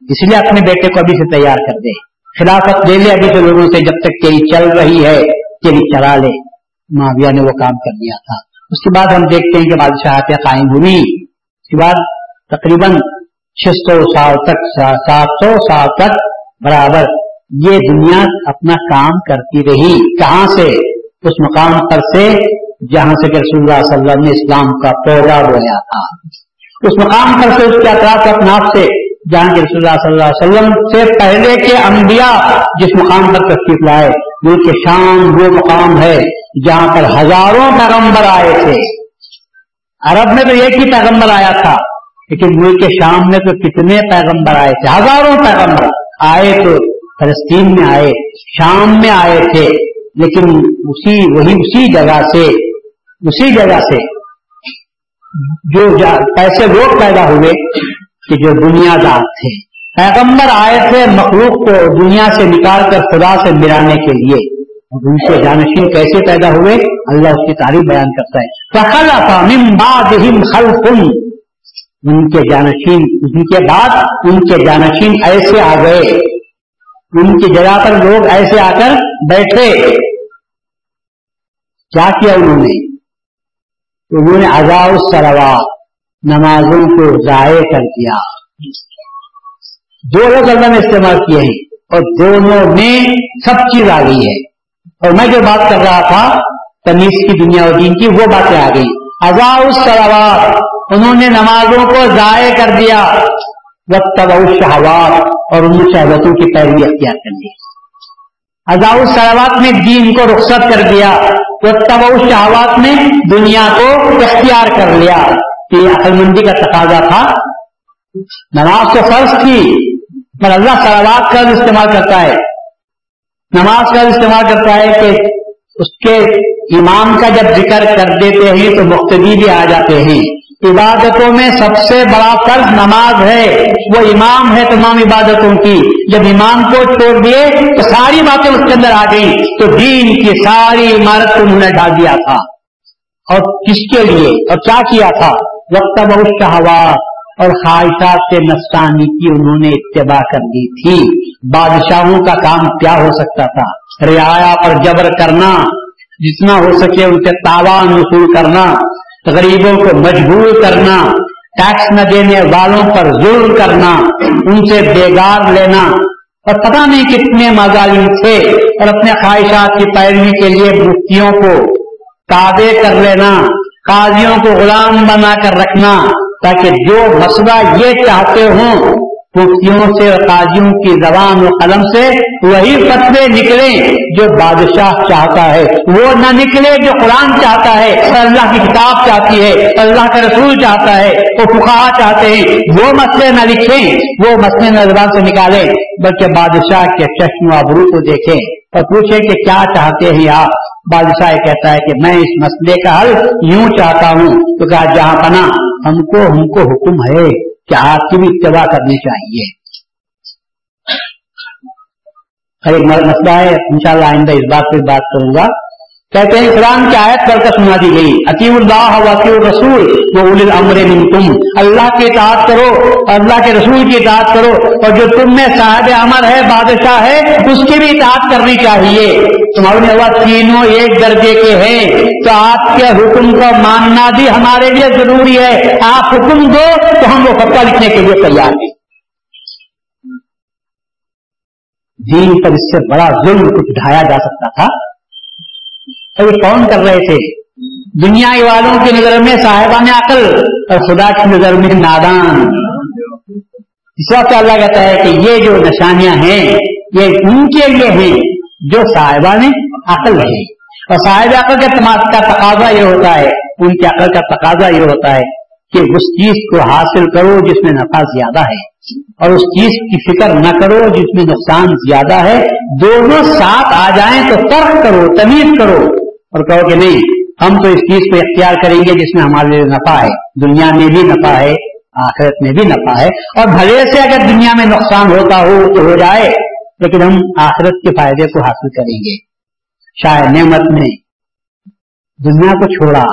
اس لیے اپنے بیٹے کو ابھی سے تیار کر دے خلافت لے لے ابھی سے لوگوں سے، جب تک تیری چل رہی ہے، تیری چلا لے۔ معاویہ نے وہ کام کر دیا تھا۔ اس کے بعد ہم دیکھتے ہیں کہ بادشاہت قائم ہوئی۔ اس کے بعد تقریباً چھ سو سال تک، سات سو سال تک برابر یہ دنیا اپنا کام کرتی رہی۔ کہاں سے؟ اس مقام پر سے، جہاں سے کہ رسول اللہ صلی اللہ علیہ وسلم نے اسلام کا پودا بویا تھا۔ اس مقام پر سے اس کے اطراف اپناف سے، جہاں کے رسول اللہ صلی اللہ علیہ وسلم سے پہلے کے انبیاء جس مقام پر تشریف لائے ملک شام وہ مقام ہے جہاں پر ہزاروں پیغمبر آئے تھے۔ عرب میں تو ایک ہی پیغمبر آیا تھا، لیکن ملک شام میں تو کتنے پیغمبر آئے تھے، ہزاروں پیغمبر آئے تو فلسطین میں آئے، شام میں آئے تھے، لیکن اسی، وہی اسی جگہ سے، اسی جگہ سے جو پیسے لوگ پیدا ہوئے کہ جو دنیا دار تھے۔ پیغمبر آئے تھے مخلوق کو دنیا سے نکال کر خدا سے ملانے کے لیے۔ ان کے جانشین کیسے پیدا ہوئے؟ اللہ اس کی تعریف بیان کرتا ہے۔ ان کے جانشین، ان کے بعد ان کے جانشین ایسے آ گئے۔ ان کی جگہ پر لوگ ایسے آ کر بیٹھے۔ کیا کیا انہوں نے؟ انہوں نے اضاء سروات نمازوں کو ضائع کر دیا۔ دو لفظ اللہ نے استعمال کیے ہیں اور دونوں میں سب چیز آ گئی ہے۔ اور میں جو بات کر رہا تھا، تمیز کی دنیا اور دین کی، وہ باتیں آ گئی اضاء سروات انہوں نے نمازوں کو ضائع کر دیا۔ وقت شہوات اور ان شہبتوں کی پیروی اختیار کر دی۔ ازاؤ سروات نے دین کو رخصت کر دیا۔ تو شہوات نے دنیا کو اختیار کر لیا۔ کہ عقل مندی کا تقاضا تھا۔ نماز تو فرض تھی، پر اللہ سروات کا استعمال کرتا ہے۔ نماز کا استعمال کرتا ہے کہ اس کے امام کا جب ذکر کر دیتے ہیں تو مختلف بھی آ جاتے ہیں۔ عبادتوں میں سب سے بڑا فرض نماز ہے۔ وہ امام ہے تمام عبادتوں کی۔ جب امام کو چھوڑ دیے تو ساری باتیں اس کے اندر آ گئی تو دین کی ساری عمارت کو انہوں نے ڈال دیا تھا۔ اور کس کے لیے؟ اور کیا کیا تھا؟ وقت بہت شہوات اور خواہشات سے نسکانی کی انہوں نے اتباع کر دی تھی۔ بادشاہوں کا کام کیا ہو سکتا تھا؟ رعایا پر جبر کرنا۔ جتنا ہو سکے ان سے تاوان وصول کرنا۔ غریبوں کو مجبور کرنا، ٹیکس نہ دینے والوں پر ظلم کرنا، ان سے بیگار لینا اور پتہ نہیں کتنے مظالم تھے اور اپنے خواہشات کی پیروی کے لیے مفتیوں کو تابع کر لینا، قاضیوں کو غلام بنا کر رکھنا تاکہ جو مسئلہ یہ چاہتے ہوں مفتیوں سے اور قاضیوں کی زبان و قلم سے وہی فتوے نکلے جو بادشاہ چاہتا ہے۔ وہ نہ نکلے جو قرآن چاہتا ہے، اللہ کی کتاب چاہتی ہے، اللہ کا رسول چاہتا ہے، وہ فخا چاہتے ہیں۔ وہ مسئلے نہ لکھیں، وہ مسئلے نہ زبان سے نکالیں، بلکہ بادشاہ کے چشم و ابرو کو دیکھیں اور پوچھیں کہ کیا چاہتے ہیں آپ؟ بادشاہ کہتا ہے کہ میں اس مسئلے کا حل یوں چاہتا ہوں۔ تو کہا، جہاں پنا ہم کو ہم کو حکم ہے۔ کہ آپ کی بھی اتباع کرنی چاہیے۔ ہر ایک مسئلہ ہے ان شاء اللہ آئندہ اس بات پہ بات کروں گا۔ کہتے ہیں اسلام کی آیت کر کر سنا دی گئی عطیم اللہ وقی الرسول وہ الامر تم اللہ کی اطاعت کرو، اللہ کے رسول کی اطاعت کرو۔ اور جو تم میں صاحب امر ہے، بادشاہ ہے، اس کی بھی اطاعت کرنی چاہیے۔ تمہارے ہوا تینوں ایک درجے کے ہیں۔ تو آپ کے حکم کو ماننا بھی ہمارے لیے ضروری ہے۔ آپ حکم دو تو ہم وہ فتوا لکھنے کے لیے تیار ہیں۔ دین پر اس سے بڑا ظلم کچھ ڈھایا جا سکتا تھا۔ یہ کون کر رہے تھے؟ دنیا والوں کی نظر میں صاحبان عقل اور خدا کی نظر میں نادان۔ اس وقت اللہ کہتا ہے کہ یہ جو نشانیاں ہیں، یہ ان کے لیے ہیں جو صاحبان عقل ہے اور صاحب عقل کے کا تقاضا یہ ہوتا ہے، ان کی عقل کا تقاضا یہ ہوتا ہے کہ اس چیز کو حاصل کرو جس میں نفع زیادہ ہے۔ اور اس چیز کی فکر نہ کرو جس میں نقصان زیادہ ہے۔ دونوں ساتھ آ جائیں تو فرق کرو، تمیز کرو۔ اور کہو کہ نہیں، ہم تو اس چیز کو اختیار کریں گے جس میں ہمارے لیے نفع ہے، دنیا میں بھی نفع ہے، آخرت میں بھی نفع ہے۔ اور بھلے سے اگر دنیا میں نقصان ہوتا ہو تو ہو جائے، لیکن ہم آخرت کے فائدے کو حاصل کریں گے۔ شاید نعمت نے دنیا کو چھوڑا۔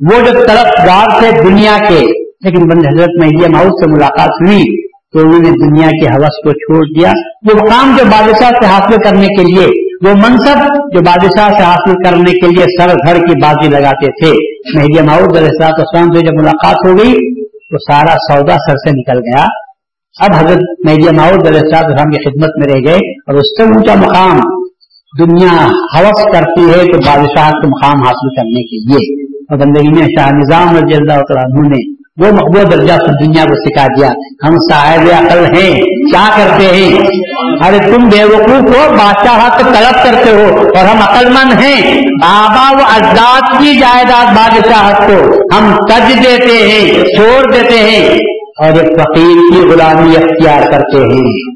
وہ جو طرف گار تھے دنیا کے، لیکن بند حضرت میں یہ ماؤ سے ملاقات ہوئی تو انہوں نے دنیا کے حوث کو چھوڑ دیا۔ وہ مقام جو بادشاہ سے حاصل کرنے کے لیے وہ منصب جو بادشاہ سے حاصل کرنے کے لیے سر گھر کی بازی لگاتے تھے۔ مہدی ماؤد اسلام سے جب ملاقات ہو گئی تو سارا سودا سر سے نکل گیا۔ اب حضرت مہدی ماؤد اسلام کی خدمت میں رہ گئے اور اس سے اونچا مقام دنیا حوث کرتی ہے تو بادشاہ کے مقام حاصل کرنے کے لیے۔ اور بندگی میں شاہ نظام رضی اللہ عنہ نے وہ مقبول درجہ دنیا کو سکھا دیا۔ ہم صاحب عقل ہیں، کیا کرتے ہیں؟ ارے تم بے وقوف ہو، بادشاہ طلب کرتے ہو اور ہم عقل مند ہیں۔ بابا و اجداد کی جائیداد بادشاہت کو ہم تج دیتے ہیں، چھوڑ دیتے ہیں اور ایک فقیر کی غلامی اختیار کرتے ہیں۔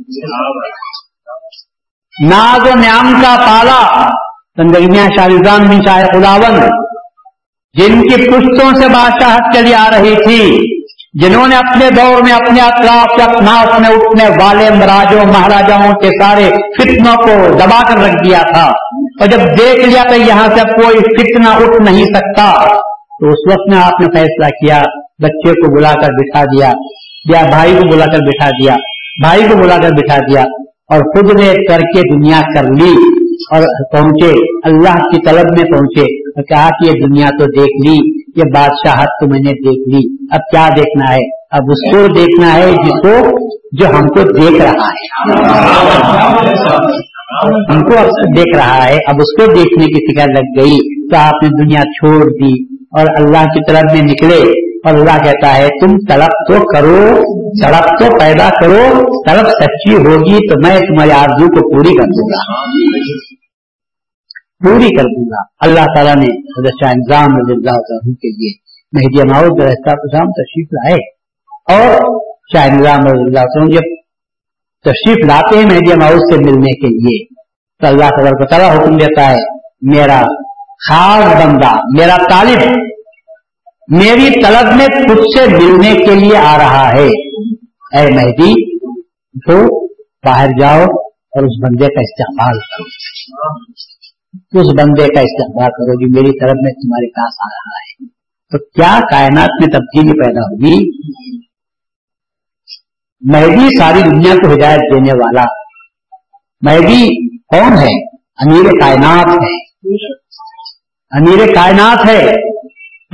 ناز و نیام کا پالا زندگیاں شاہجان بن شاہ خلاون جن کی پشتوں سے بادشاہت چلی آ رہی تھی۔ جنہوں نے اپنے دور میں اپنے اطراف سے اپنا اپنے اٹھنے والے مراجوں، مہاراجاؤں کے سارے فتنوں کو دبا کر رکھ دیا تھا۔ اور جب دیکھ لیا کہ یہاں سے کوئی فتنہ اٹھ نہیں سکتا، تو اس وقت میں آپ نے فیصلہ کیا، بچے کو بلا کر بٹھا دیا، یا بھائی کو بلا کر بٹھا دیا، بھائی کو بلا کر بٹھا دیا، اور خود نے کر کے دنیا کر لی اور پہنچے، اللہ کی طلب میں پہنچے اور کہا کہ یہ دنیا تو دیکھ لی۔ یہ بادشاہت تو میں نے دیکھ لی۔ اب کیا دیکھنا ہے؟ اب اس کو دیکھنا ہے جس کو جو ہم کو دیکھ رہا ہے۔ ہم کو دیکھ رہا ہے۔ اب اس کو دیکھنے کی فکر لگ گئی تو آپ نے دنیا چھوڑ دی اور اللہ کی طرف میں نکلے اور اللہ کہتا ہے، تم طلب تو کرو سڑک تو پیدا کرو طلب سچی ہوگی تو میں تمہاری آرزو کو پوری کر دوں گا۔ پوری کر دوں گا۔ اللہ تعالیٰ نے انضام کے لیے مہدی ماؤد شام تشریف لائے۔ اور شاہ نظام اللہ جب تشریف لاتے ہیں مہدی ماؤد سے ملنے کے لیے، تو اللہ تعالیٰ کو تعالیٰ حکم دیتا ہے، میرا خاص بندہ، میرا طالب، میری طلب میں خود سے ملنے کے لیے آ رہا ہے۔ اے مہدی، تو باہر جاؤ اور اس بندے کا استعمال کرو۔ اس بندے کا استعمال کرو جو میری طرف میں تمہارے پاس آ رہا ہے۔ تو کیا کائنات میں تبدیلی پیدا ہوگی؟ مہدی ساری دنیا کو ہدایت دینے والا۔ مہدی کون ہے؟ امیر کائنات ہے۔ امیر کائنات ہے۔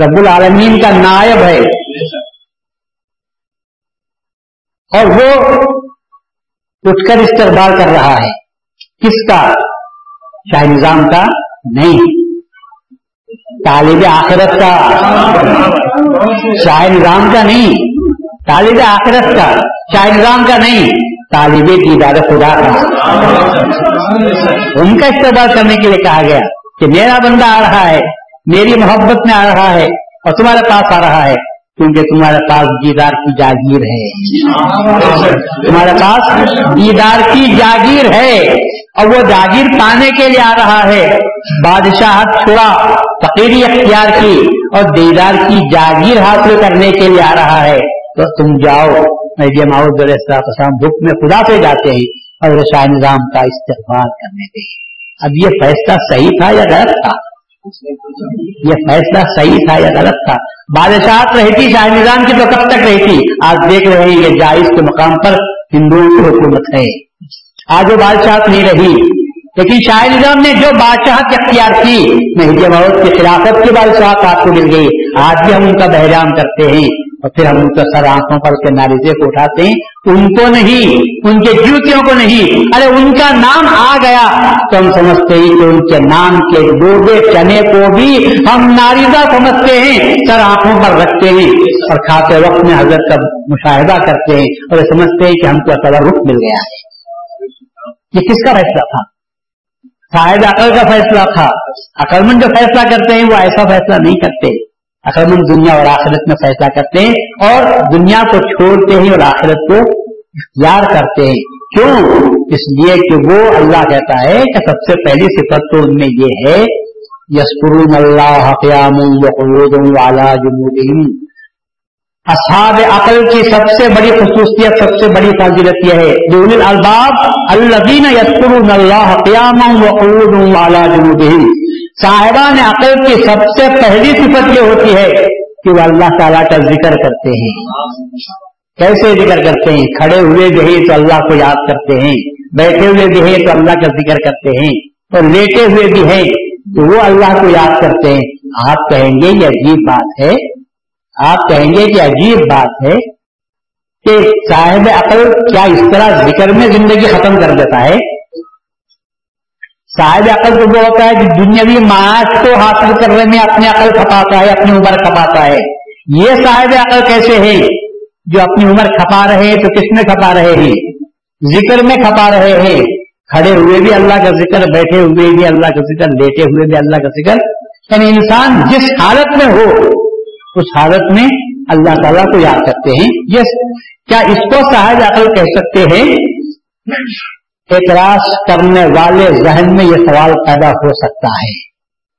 رب العالمین کا نائب ہے۔ اور وہ اٹھ کر استقبال کر رہا ہے۔ کس کا؟ شاہ نظام کا نہیں۔ طالب آخرت کا۔ شاہ نظام کا نہیں۔ طالب آخرت کا۔ شاہ نظام کا نہیں۔ طالب دیدار خدا کا۔ ان کا استعمال کرنے کے لیے کہا گیا کہ میرا بندہ آ رہا ہے، میری محبت میں آ رہا ہے اور تمہارے پاس آ رہا ہے۔ کیونکہ تمہارے پاس دیدار کی جاگیر ہے۔ تمہارے پاس دیدار کی جاگیر ہے اور وہ جاگیر پانے کے لیے آ رہا ہے۔ بادشاہ چھوڑا، فقیری اختیار کی اور دیدار کی جاگیر حاصل کرنے کے لیے آ رہا ہے۔ تو تم جاؤ، میں بھوک میں خدا پہ جاتے ہیں اور شاہ نظام کا استقبال کرنے کے اب یہ فیصلہ صحیح تھا یا غلط تھا؟ یہ فیصلہ صحیح تھا یا غلط تھا؟ بادشاہت رہتی شاہ نظام کی تو کب تک رہتی آج دیکھ رہے ہیں یہ جائز کے مقام پر ہندوؤں کی حکومت ہے۔ آج وہ بادشاہت نہیں رہی۔ لیکن شاہ نظام نے جو بادشاہ اختیار کی مہدی محمد کی خلافت کی بادشاہ آپ کو مل گئی۔ آج بھی ہم ان کا بحرام کرتے ہیں اور پھر ہم ان کو سر آنکھوں پر کے ناریزے کو اٹھاتے ہیں۔ ان کو نہیں، ان کے جوتیوں کو نہیں۔ ارے ان کا نام آ گیا۔ تو ہم سمجھتے ہیں کہ ان کے نام کے ڈوبے چنے کو بھی ہم ناریزہ سمجھتے ہیں، سر آنکھوں پر رکھتے ہیں۔ اور کھاتے وقت میں حضرت کا مشاہدہ کرتے ہیں اور سمجھتے ہیں کہ ہم کو اصل رخ مل گیا۔ ہے یہ کس کا فیصلہ تھا؟ شاید عقل کا فیصلہ تھا۔ عقل مند جو فیصلہ کرتے ہیں، وہ ایسا فیصلہ نہیں کرتے۔ اصل دنیا اور آخرت میں فیصلہ کرتے ہیں اور دنیا کو چھوڑتے ہیں اور آخرت کو اختیار کرتے ہیں۔ کیوں؟ اس لیے کہ وہ اللہ کہتا ہے کہ سب سے پہلی صفت تو ان میں یہ ہے، یسکرون اللہ قیام والا جمود اصحاب عقل کی سب سے بڑی خصوصیت، سب سے بڑی فضیلت یہ ہے، جو الباب الدین یسکرون اللہ قیام والا صاحبان عقل کی سب سے پہلی صفت یہ ہوتی ہے کہ وہ اللہ تعالیٰ کا ذکر کرتے ہیں۔ کیسے ذکر کرتے ہیں؟ کھڑے ہوئے بھی ہیں تو اللہ کو یاد کرتے ہیں، بیٹھے ہوئے بھی ہیں تو اللہ کا ذکر کرتے ہیں، اور لیٹے ہوئے بھی ہیں تو وہ اللہ کو یاد کرتے ہیں۔ آپ کہیں گے یہ عجیب بات ہے۔ آپ کہیں گے کہ عجیب بات ہے کہ صاحب عقل کیا اس طرح ذکر میں زندگی ختم کر دیتا ہے؟ صاحب عقل تو وہ ہوتا ہے کہ دنیاوی معاش کو حاصل کرنے میں اپنے عقل کھپاتا ہے، اپنی عمر کھپاتا ہے۔ یہ صاحب عقل کیسے ہے؟ جو اپنی عمر کھپا رہے تو کس میں کھپا رہے ہیں؟ ذکر میں کھپا رہے ہیں۔ کھڑے ہوئے بھی اللہ کا ذکر، بیٹھے ہوئے بھی اللہ کا ذکر، لیٹے ہوئے بھی اللہ کا ذکر۔ یعنی انسان جس حالت میں ہو اس حالت میں اللہ تعالیٰ کو یاد کرتے ہیں۔ یہ کیا اس کو صاحب عقل کہہ سکتے ہیں؟ اعتراض کرنے والے ذہن میں یہ سوال پیدا ہو سکتا ہے۔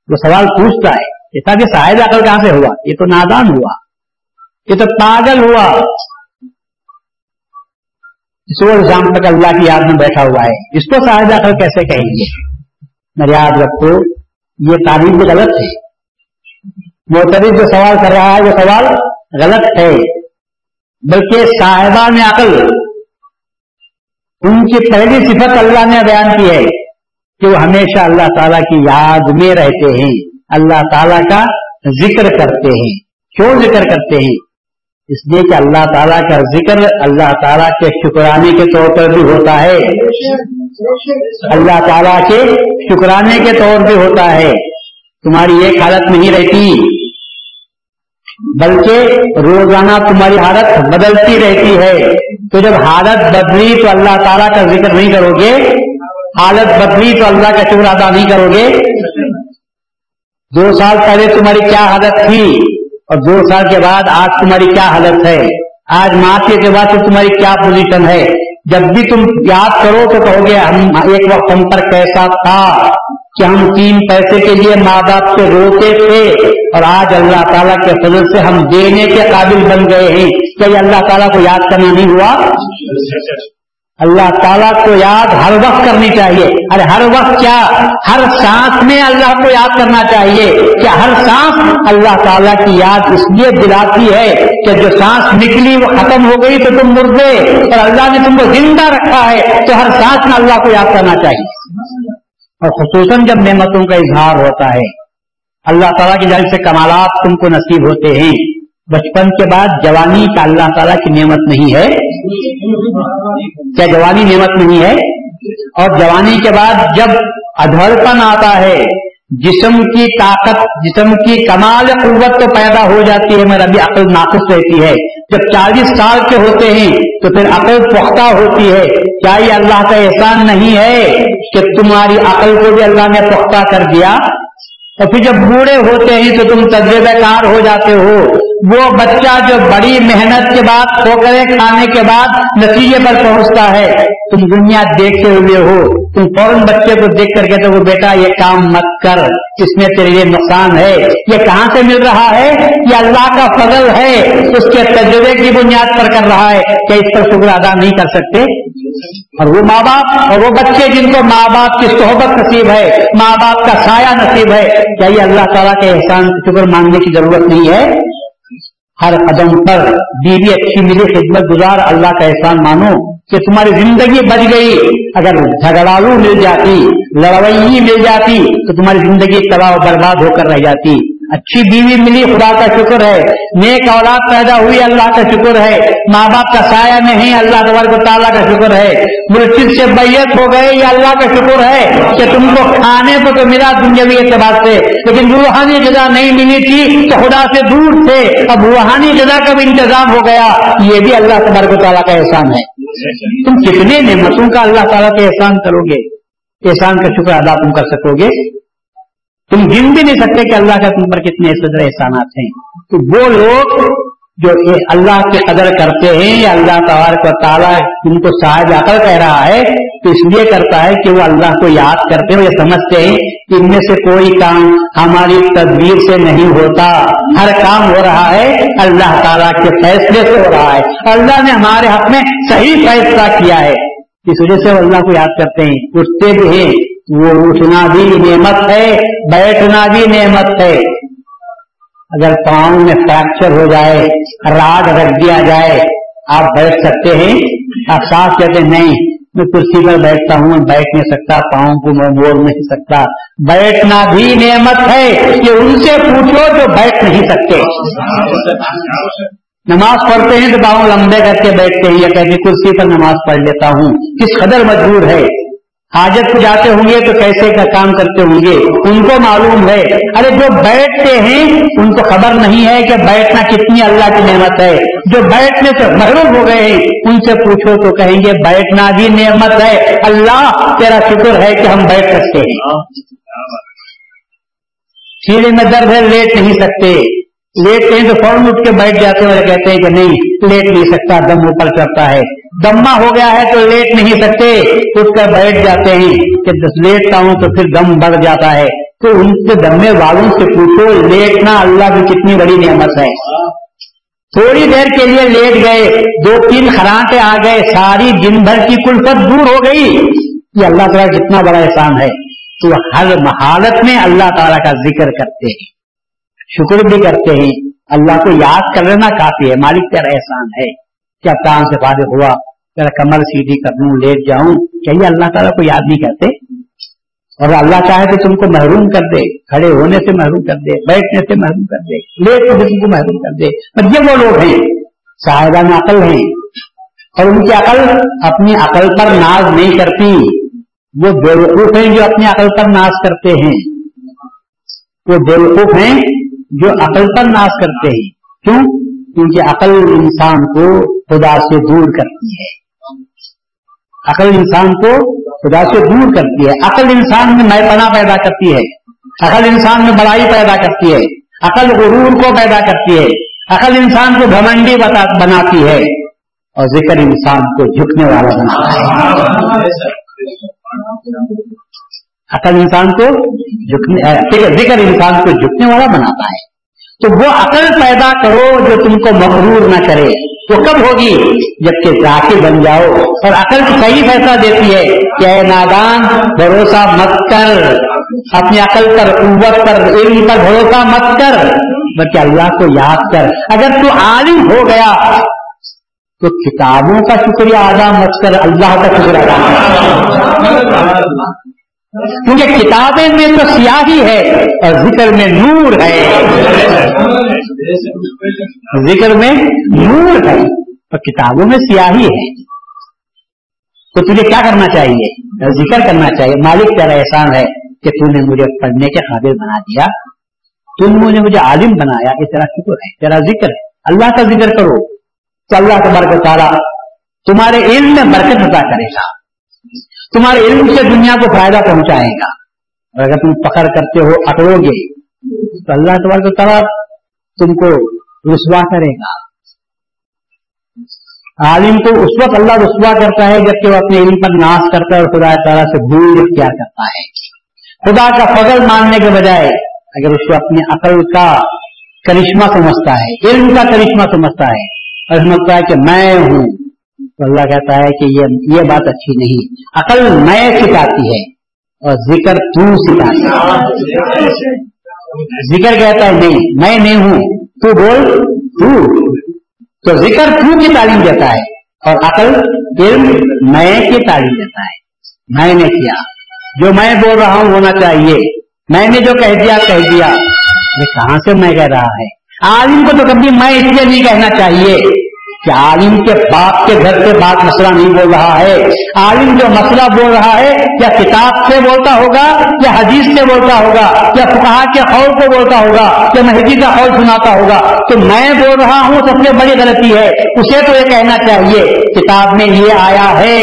وہ سوال پوچھتا ہے کہ شاید عقل کہاں سے ہوا؟ یہ تو نادان ہوا۔ یہ تو پاگل ہوا۔ اس کو شام تک اللہ کی یاد میں بیٹھا ہوا ہے۔ اس کو شاید عقل کیسے کہیں گے؟ میں یاد رکھو، یہ تعلیم غلط ہے۔ محترف جو سوال کر رہا ہے، وہ سوال غلط ہے۔ بلکہ صاحبان عقل، ان کی پہلی صفت اللہ نے بیان کی ہے کہ وہ ہمیشہ اللہ تعالیٰ کی یاد میں رہتے ہیں۔ اللہ تعالیٰ کا ذکر کرتے ہیں۔ کیوں ذکر کرتے ہیں؟ اس لیے کہ اللہ تعالیٰ کا ذکر اللہ تعالیٰ کے شکرانے کے طور پر بھی ہوتا ہے۔ اللہ تعالیٰ کے شکرانے کے طور پہ ہوتا ہے۔ تمہاری ایک حالت نہیں رہتی۔ بلکہ روزانہ تمہاری حالت بدلتی رہتی ہے۔ تو جب حالت بدلی تو اللہ تعالیٰ کا ذکر نہیں کرو گے۔ حالت بدلی تو اللہ کا شکر ادا نہیں کرو گے۔ دو سال پہلے تمہاری کیا حالت تھی اور دو سال کے بعد آج تمہاری کیا حالت ہے؟ آج معافی کے بعد تمہاری کیا پوزیشن ہے؟ جب بھی تم یاد کرو تو کہو گے، ہم ایک وقت ہم پر کیسا تھا۔ کہ ہم تین پیسے کے لیے ماں باپ سے روتے تھے اور آج اللہ تعالیٰ کے فضل سے ہم دینے کے قابل بن گئے ہیں۔ کیا یہ اللہ تعالیٰ کو یاد کرنا نہیں ہوا؟ اللہ تعالیٰ کو یاد ہر وقت کرنی چاہیے۔ ارے ہر وقت کیا؟ ہر سانس میں اللہ کو یاد کرنا چاہیے کیا ہر سانس اللہ تعالیٰ کی یاد اس لیے دلاتی ہے کہ جو سانس نکلی وہ ختم ہو گئی تو تم مردے۔ اور اللہ نے تم کو زندہ رکھا ہے تو ہر سانس میں اللہ کو یاد کرنا چاہیے۔ اور خصوصاً جب نعمتوں کا اظہار ہوتا ہے۔ اللہ تعالیٰ کی جانب سے کمالات تم کو نصیب ہوتے ہیں۔ بچپن کے بعد جوانی کا اللہ تعالیٰ کی نعمت نہیں ہے۔ کیا جوانی نعمت نہیں ہے؟ اور جوانی کے بعد جب ادھڑپن آتا ہے جسم کی طاقت، جسم کی کمال قوت تو پیدا ہو جاتی ہے میرا بھی عقل ناقص رہتی ہے۔ جب چالیس سال کے ہوتے ہیں، تو پھر عقل پختہ ہوتی ہے۔ کیا یہ اللہ کا احسان نہیں ہے کہ تمہاری عقل کو بھی اللہ نے پختہ کر دیا؟ اور پھر جب بوڑھے ہوتے ہیں، تو تم تجربہ کار ہو جاتے ہو۔ وہ بچہ جو بڑی محنت کے بعد، ٹھوکرے کھانے کے بعد نتیجے پر پہنچتا ہے، تم دنیا دیکھتے ہوئے ہو۔ تم فوراً بچے کو دیکھ کر کہتے ہو، بیٹا، یہ کام مت کر، اس میں تیرے لیے نقصان ہے۔ یہ کہاں سے مل رہا ہے؟ یہ اللہ کا فضل ہے۔ اس کے تجربے کی بنیاد پر کر رہا ہے کیا اس پر شکر ادا نہیں کر سکتے۔ اور وہ ماں باپ اور وہ بچے جن کو ماں باپ کی صحبت نصیب ہے، ماں باپ کا سایہ نصیب ہے، کیا یہ اللہ تعالیٰ کے احسان، شکر مانگنے کی ضرورت نہیں ہے؟ ہر قدم پر بیوی اچھی ملی خدمت گزار، اللہ کا احسان مانو کہ تمہاری زندگی بچ گئی۔ اگر جھگڑالو مل جاتی، لڑوئی مل جاتی، تو تمہاری زندگی تباہ برباد ہو کر رہ جاتی۔ اچھی بیوی ملی، خدا کا شکر ہے۔ نیک اولاد پیدا ہوئی، اللہ کا شکر ہے۔ ماں باپ کا سایہ نہیں، اللہ تبارک و تعالیٰ کا شکر ہے۔ مرشد سے بیت ہو گئے، یہ اللہ کا شکر ہے کہ تم کو کھانے کو تو ملا دنیاوی اعتبار سے۔ لیکن روحانی جزا نہیں ملی تھی تو خدا سے دور تھے۔ اب روحانی جزا کا بھی انتظام ہو گیا۔ یہ بھی اللہ تبارک و تعالیٰ کا احسان ہے۔ تم کتنے نعمتوں کا اللہ تعالیٰ کا احسان کرو گے؟ احسان کا شکر ادا تم کر سکو گے؟ تم گن بھی نہیں سکتے کہ اللہ کا تم پر کتنے صدر احسانات ہیں۔ تو وہ لوگ جو اللہ کی قدر کرتے ہیں یا اللہ تبارک و تعالیٰ ان کو صاحب عقل کہہ رہا ہے، تو اس لیے کرتا ہے کہ وہ اللہ کو یاد کرتے ہیں یہ سمجھتے ہیں کہ ان میں سے کوئی کام ہماری تدبیر سے نہیں ہوتا۔ ہر کام ہو رہا ہے، اللہ تعالیٰ کے فیصلے سے ہو رہا ہے۔ اللہ نے ہمارے حق میں صحیح فیصلہ کیا ہے۔ اس وجہ سے وہ اللہ کو یاد کرتے ہیں اٹھتے بھی ہیں۔ وہ اٹھنا بھی نعمت ہے، بیٹھنا بھی نعمت ہے۔ اگر پاؤں میں فریکچر ہو جائے راڈ رکھ دیا جائے، آپ بیٹھ سکتے ہیں۔ آپ صاف کہتے ہیں، نہیں، میں کرسی پر بیٹھتا ہوں بیٹھ نہیں سکتا، پاؤں کو میں موڑ نہیں سکتا۔ بیٹھنا بھی نعمت ہے کہ ان سے پوچھو جو بیٹھ نہیں سکتے۔ نماز پڑھتے ہیں تو پاؤں لمبے کر کے بیٹھتے ہیں، یا کہتے کرسی پر نماز پڑھ لیتا ہوں۔ کس قدر مجبور ہے۔ حاجت کو جاتے ہوں گے تو کیسے کا کام کرتے ہوں گے؟ ان کو معلوم ہے۔ ارے جو بیٹھتے ہیں، ان کو خبر نہیں ہے کہ بیٹھنا کتنی اللہ کی نعمت ہے۔ جو بیٹھنے سے محروم ہو گئے ہیں، ان سے پوچھو تو کہیں گے، بیٹھنا بھی نعمت ہے۔ اللہ تیرا شکر ہے کہ ہم بیٹھ سکتے ہیں۔ سیڑھی میں درد ہے لیٹ نہیں سکتے۔ لیٹ کہیں تو فوراً اٹھ کے بیٹھ جاتے ہیں اور کہتے ہیں کہ نہیں، لیٹ نہیں سکتا، دم اوپر چڑھتا ہے۔ دما ہو گیا ہے تو لیٹ نہیں سکتے، اٹھ کر بیٹھ جاتے ہیں۔ کہ لیٹتا ہوں تو پھر دم بڑھ جاتا ہے۔ تو ان کے دمے والوں سے پوچھو، لیٹنا اللہ کی کتنی بڑی نعمت ہے۔ تھوڑی دیر کے لیے لیٹ گئے، دو تین خراٹے آ گئے، ساری دن بھر کی کلفت دور ہو گئی۔ یہ اللہ تعالیٰ کتنا بڑا احسان ہے۔ تو ہر حالت میں اللہ تعالیٰ کا ذکر کرتے ہیں۔ شکر بھی کرتے ہیں۔ اللہ کو یاد کر لینا کافی ہے، مالک تیرا احسان ہے۔ کیا کام سے فارغ ہوا؟ کمر سیدھی کر لوں لیٹ جاؤں۔ کیا یہ اللہ تعالیٰ کو یاد نہیں کرتے؟ اور اللہ چاہے تو تم کو محروم کر دے، کھڑے ہونے سے محروم کر دے، بیٹھنے سے محروم کر دے لے کے تم کو محروم کر دے۔ پر یہ وہ لوگ ہیں، صاحبان عقل ہیں۔ اور ان کی عقل اپنی عقل پر ناز نہیں کرتی۔ وہ بے وقوف ہیں جو اپنی عقل پر ناز کرتے ہیں۔ وہ بے وقوف ہیں جو عقل پر ناز کرتے ہیں۔ کیوں؟ کیونکہ عقل انسان کو خدا سے دور کرتی ہے۔ عقل انسان کو خدا سے دور کرتی ہے۔ عقل انسان میں نئے پنا پیدا کرتی ہے۔ عقل انسان میں بڑائی پیدا کرتی ہے۔ عقل غرور کو پیدا کرتی ہے۔ عقل انسان کو گھمنڈی بناتی ہے۔ اور ذکر انسان کو جھکنے والا بناتا ہے۔ عقل انسان کو ذکر انسان کو جھکنے والا بناتا ہے۔ تو وہ عقل پیدا کرو جو تم کو مغرور نہ کرے۔ وہ کب ہوگی؟ جبکہ ذاکر بن جاؤ۔ اور عقل صحیح فیصلہ دیتی ہے کہ اے نادان، بھروسہ مت کر۔ اپنی عقل پر قوت پر، علم پر بھروسہ مت کر۔ بلکہ اللہ کو یاد کر۔ اگر تو عالم ہو گیا، تو کتابوں کا شکریہ ادا مت کر۔ اللہ کا شکر ادا کیونکہ کتابیں میں تو سیاہی ہے اور ذکر میں نور ہے۔ ذکر میں نور ہے اور کتابوں میں سیاہی ہے۔ تو تجھے کیا کرنا چاہیے؟ ذکر کرنا چاہیے۔ مالک تیرا احسان ہے کہ تو نے مجھے پڑھنے کے قابل بنا دیا۔ تم نے مجھے عالم بنایا۔ یہ تیرا شکر ہے، تیرا ذکر ہے۔ اللہ کا ذکر کرو۔ تو اللہ تبارک تعالیٰ تمہارے علم میں برکت عطا کرے گا۔ تمہارے علم سے دنیا کو فائدہ پہنچائے گا۔ اور اگر تم پکڑ کرتے ہو، اکڑو گے۔ تو اللہ تبارک تعالیٰ تم کو رسوا کرے گا۔ عالم کو اس وقت اللہ رسوا کرتا ہے، جبکہ وہ اپنے علم پر ناش کرتا ہے اور خدا تعالیٰ سے بھول اختیار کرتا ہے۔ خدا کا فضل ماننے کے بجائے اگر اس کو اپنی عقل کا کرشمہ سمجھتا ہے، علم کا کرشمہ سمجھتا ہے، اور سمجھتا ہے کہ میں ہوں۔ اللہ کہتا ہے کہ یہ یہ بات اچھی نہیں۔ عقل میں سکھاتی ہے اور ذکر تو سکھاتی ہے۔ ذکر کہتا ہے نہیں، میں نہیں ہوں۔ تو بول، تو۔ تو ذکر تو کی تعلیم دیتا ہے اور عقل علم میں کی تعلیم دیتا ہے۔ میں نے کیا۔ جو میں بول رہا ہوں ہونا چاہیے۔ میں نے جو کہہ دیا کہہ دیا۔ یہ کہاں سے میں کہہ رہا ہے؟ عالم کو تو کبھی میں اس لیے نہیں کہنا چاہیے۔ کہ عالم کے باپ کے گھر سے بات مسئلہ نہیں بول رہا ہے۔ عالم جو مسئلہ بول رہا ہے، یا کتاب سے بولتا ہوگا، یا حدیث سے بولتا ہوگا، یا فکہ کے خور کو بولتا ہوگا، یا مہدی کا خور سناتا ہوگا۔ تو میں بول رہا ہوں، سب سے بڑی غلطی ہے۔ اسے تو یہ کہنا چاہیے، کتاب میں یہ آیا ہے،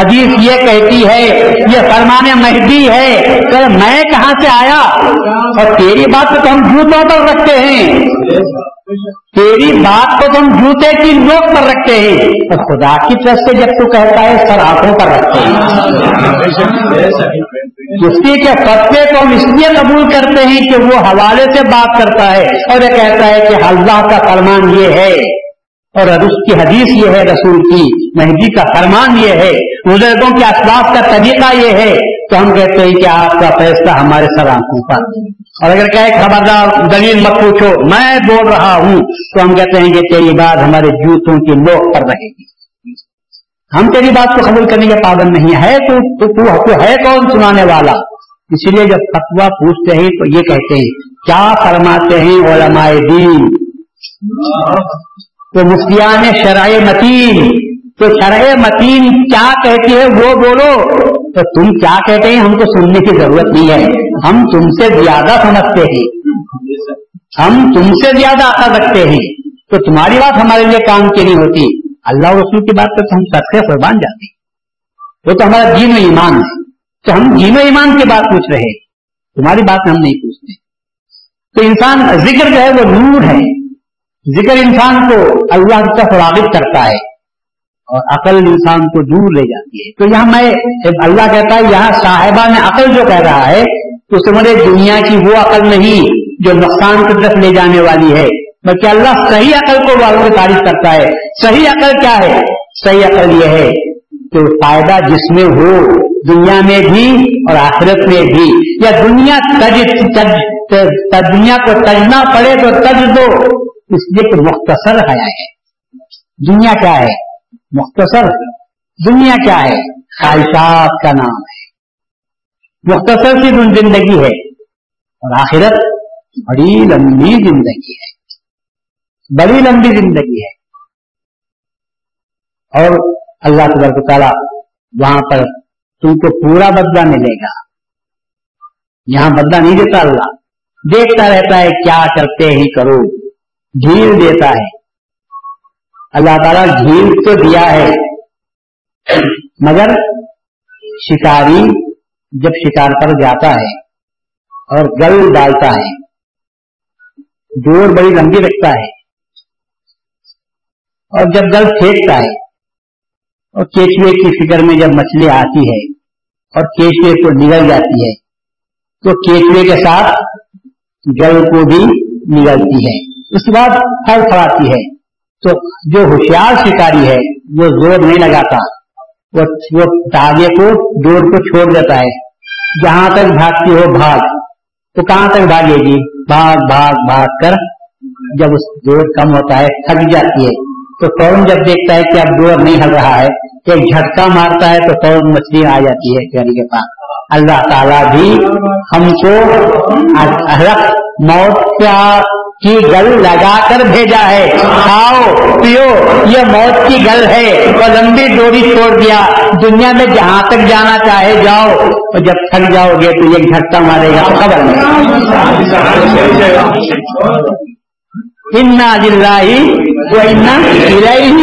حدیث یہ کہتی ہے، یہ فرمان مہدی ہے۔ میں کہاں سے آیا؟ اور تیری بات تو ہم جھوٹوں پر رکھتے ہیں۔ تیری بات کو تم جوتے کی نوک پر رکھتے ہیں تو خدا کی طرف سے جب تو کہتا ہے، سر آنکھوں پر رکھتے ہیں کسی کے فتوے کو ہم اس لیے قبول کرتے ہیں کہ وہ حوالے سے بات کرتا ہے اور یہ کہتا ہے کہ اللہ کا فرمان یہ ہے۔ اور اس کی حدیث یہ ہے رسول کی مہندی کا فرمان یہ ہے۔ بزرگوں کے اسباب کا طریقہ یہ ہے۔ تو ہم کہتے ہیں کہ آپ کا فیصلہ ہمارے سر آنکھوں پر۔ اور اگر کہ خبردار دلیل مت پوچھو میں بول رہا ہوں تو ہم کہتے ہیں کہ تیری بات ہمارے جوتوں کی لوک پر رہے گی۔ ہم تیری بات کو قبول کرنے کے پابند نہیں ہے تو, تو, تو, تو ہے کون سنانے والا؟ اسی لیے جب فتوا پوچھتے ہیں تو یہ کہتے ہیں کیا فرماتے ہیں علماء دین؟ تو مفتیان شرائع متین تو شرح متین کیا کہتی ہے؟ وہ بولو۔ تو تم کیا کہتے ہیں؟ ہم کو سننے کی ضرورت نہیں ہے۔ ہم تم سے زیادہ سمجھتے ہیں۔ ہم تم سے زیادہ آتا رکھتے ہیں۔ تو تمہاری بات ہمارے لیے کام کی نہیں ہوتی۔ اللہ رسول کی بات کرتے ہم سب سے قربان جاتے وہ تو ہمارا دین و ایمان ہے۔ تو ہم دین و ایمان کی بات پوچھ رہے تمہاری بات ہم نہیں پوچھتے۔ تو انسان ذکر جو ہے وہ نور ہے۔ ذکر انسان کو اللہ کا راغب کرتا ہے۔ اور عقل انسان کو دور لے جاتی ہے۔ تو یہاں میں اللہ کہتا ہے، یہاں صاحبہ نے عقل جو کہہ رہا ہے، تو سمجھے دنیا کی وہ عقل نہیں جو نقصان کی طرف لے جانے والی ہے۔ بلکہ اللہ صحیح عقل کو والوں کی تعریف کرتا ہے۔ صحیح عقل کیا ہے؟ صحیح عقل یہ ہے کہ فائدہ جس میں ہو، دنیا میں بھی اور آخرت میں بھی۔ یا دنیا تج تج دنیا کو تجنا پڑے تو تج دو۔ اس لیے کہ مختصر حیا ہے۔ دنیا کیا ہے؟ مختصر دنیا کیا ہے؟ خواہشات کا نام ہے۔ مختصر سی زندگی ہے اور آخرت بڑی لمبی زندگی ہے۔ بڑی لمبی زندگی ہے۔ اور اللہ تبارک تعالیٰ وہاں پر تم کو پورا بدلہ ملے گا۔ یہاں بدلہ نہیں دیتا اللہ۔ دیکھتا رہتا ہے کیا کرتے ہی کرو۔ جھیل دیتا ہے۔ اللہ تعالیٰ جھیل تو دیا ہے۔ مگر شکاری جب شکار پر جاتا ہے اور گل ڈالتا ہے جوڑ بڑی لمبی رکھتا ہے اور جب گل پھینکتا ہے اور کیچوے کی فکر میں جب مچھلی آتی ہے اور کیچوے کو نگل جاتی ہے، تو کیچوے کے ساتھ جل کو بھی نگلتی ہے۔ اس کے بعد پھل پھڑاتی ہے۔ تو جو ہوشیار شکاری ہے، وہ زور نہیں لگاتا۔ وہ تاگے کو ڈور کو چھوڑ دیتا ہے۔ جہاں تک بھاگتی ہو بھاگ۔ تو کہاں تک بھاگے گی؟ بھاگ بھاگ بھاگ کر جب اس ڈور کم ہوتا ہے، تھک جاتی ہے۔ تو فوراً جب دیکھتا ہے کہ اب ڈور نہیں ہل رہا ہے، ایک جھٹکا مارتا ہے تو فوراً مچھلی آ جاتی ہے گھر کے پاس اللہ تعالیٰ بھی ہم کو موت کا کی گل لگا کر بھیجا ہے۔ کھاؤ، پیو، یہ موت کی گل ہے۔ اور لمبی ڈوری چھوڑ دیا۔ دنیا میں جہاں تک جانا چاہے جاؤ۔ اور جب تھک جاؤ گے تو یہ گھٹتا مارے گا۔ خبر نہیں۔ وہ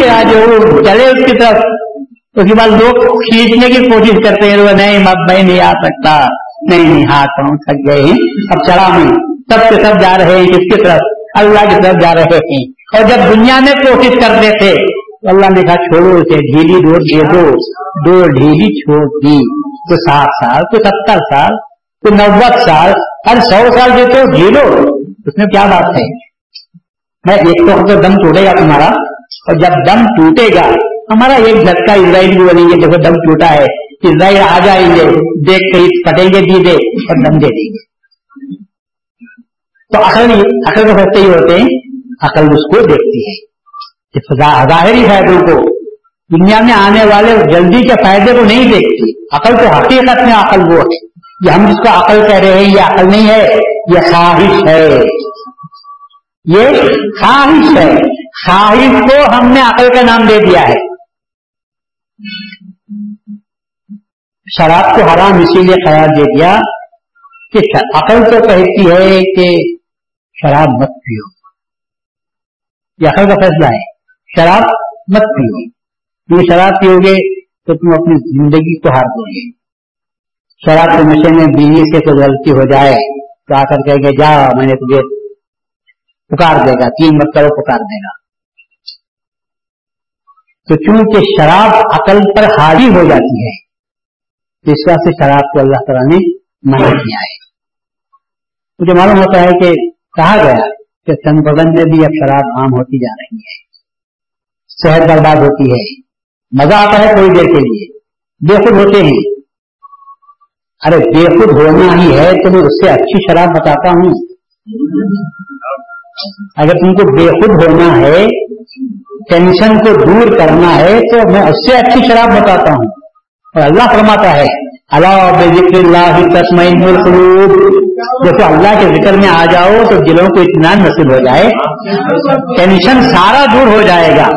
آج چلے اس کی طرف۔ اس کے بعد لوگ کھینچنے کی کوشش کرتے ہیں نہیں میں نہیں آ سکتا۔ نہیں نہیں، ہاتھ پاؤں تھک گئے ہیں۔ اب چڑھا میں سب کے سب جا رہے ہیں کس کی طرف، اللہ کی طرف جا رہے ہیں۔ اور جب دنیا میں کوشش کرتے تھے، تو اللہ نے کہا، چھوڑو اسے، ڈھیلی ڈور دے دو۔ دو ڈھیلی چھوڑ دی۔ تو سات سال، تو ستر سال، تو نوت سال، ہر سو سال دے تو جھیلو اس میں کیا بات ہے؟ میں ایک تو دم ٹوٹے گا تمہارا۔ اور جب دم ٹوٹے گا ہمارا ایک جھٹکا اسرائیل بھی بنیں گے دیکھو دم ٹوٹا ہے، اسرائیل آ جائیں گے، دیکھ کر پٹیں گے دیدے اور دم دے دیں گے۔ تو عقل عقل کے فیصلے ہی ہوتے ہیں، عقل اس کو دیکھتی ہے۔ ظاہری فائدوں کو۔ دنیا میں آنے والے جلدی کے فائدے کو نہیں دیکھتی۔ عقل تو حقیقت میں عقل وہ ہے۔ یہ ہم جس کو عقل کہہ رہے ہیں، یہ عقل نہیں ہے، یہ خواہش ہے۔ یہ خواہش ہے۔ خواہش کو ہم نے عقل کا نام دے دیا ہے۔ شراب کو حرام اسی لیے قرار دے دیا کہ عقل تو کہتی ہے کہ شراب مت پیو۔ یہ عقل کا فیصلہ ہے۔ شراب مت پیو۔ تم شراب پیو گے تو تم اپنی زندگی کو ہار دو گے۔ شراب کے نشے میں بیوی سے کوئی غلطی ہو جائے تو آ کر کہ جا، میں نے تجھے پکار دے گا، تین مرتبہ پکار دے گا۔ تو چونکہ شراب عقل پر حاوی ہو جاتی ہے، اس وجہ سے شراب کو اللہ تعالیٰ نے منع کیا ہے۔ مجھے معلوم ہوتا ہے کہ کہا گیا کہ سن بدن میں بھی اب شراب عام ہوتی جا رہی ہے، صحت برباد ہوتی ہے، مزہ آتا ہے کوئی دیر کے لیے، بے خود ہوتے ہیں۔ ارے بے خود ہونا ہی ہے تو میں اس سے اچھی شراب بتاتا ہوں۔ اگر تم کو بے خود ہونا ہے ٹینشن کو دور کرنا ہے تو میں اس سے اچھی شراب بتاتا ہوں۔ اور اللہ فرماتا ہے اللہ ذکر اللہ تسمین جیسے اللہ کے ذکر میں آ جاؤ تو دلوں کو اطمینان نصیب ہو جائے۔ ٹینشن سارا دور ہو جائے گا۔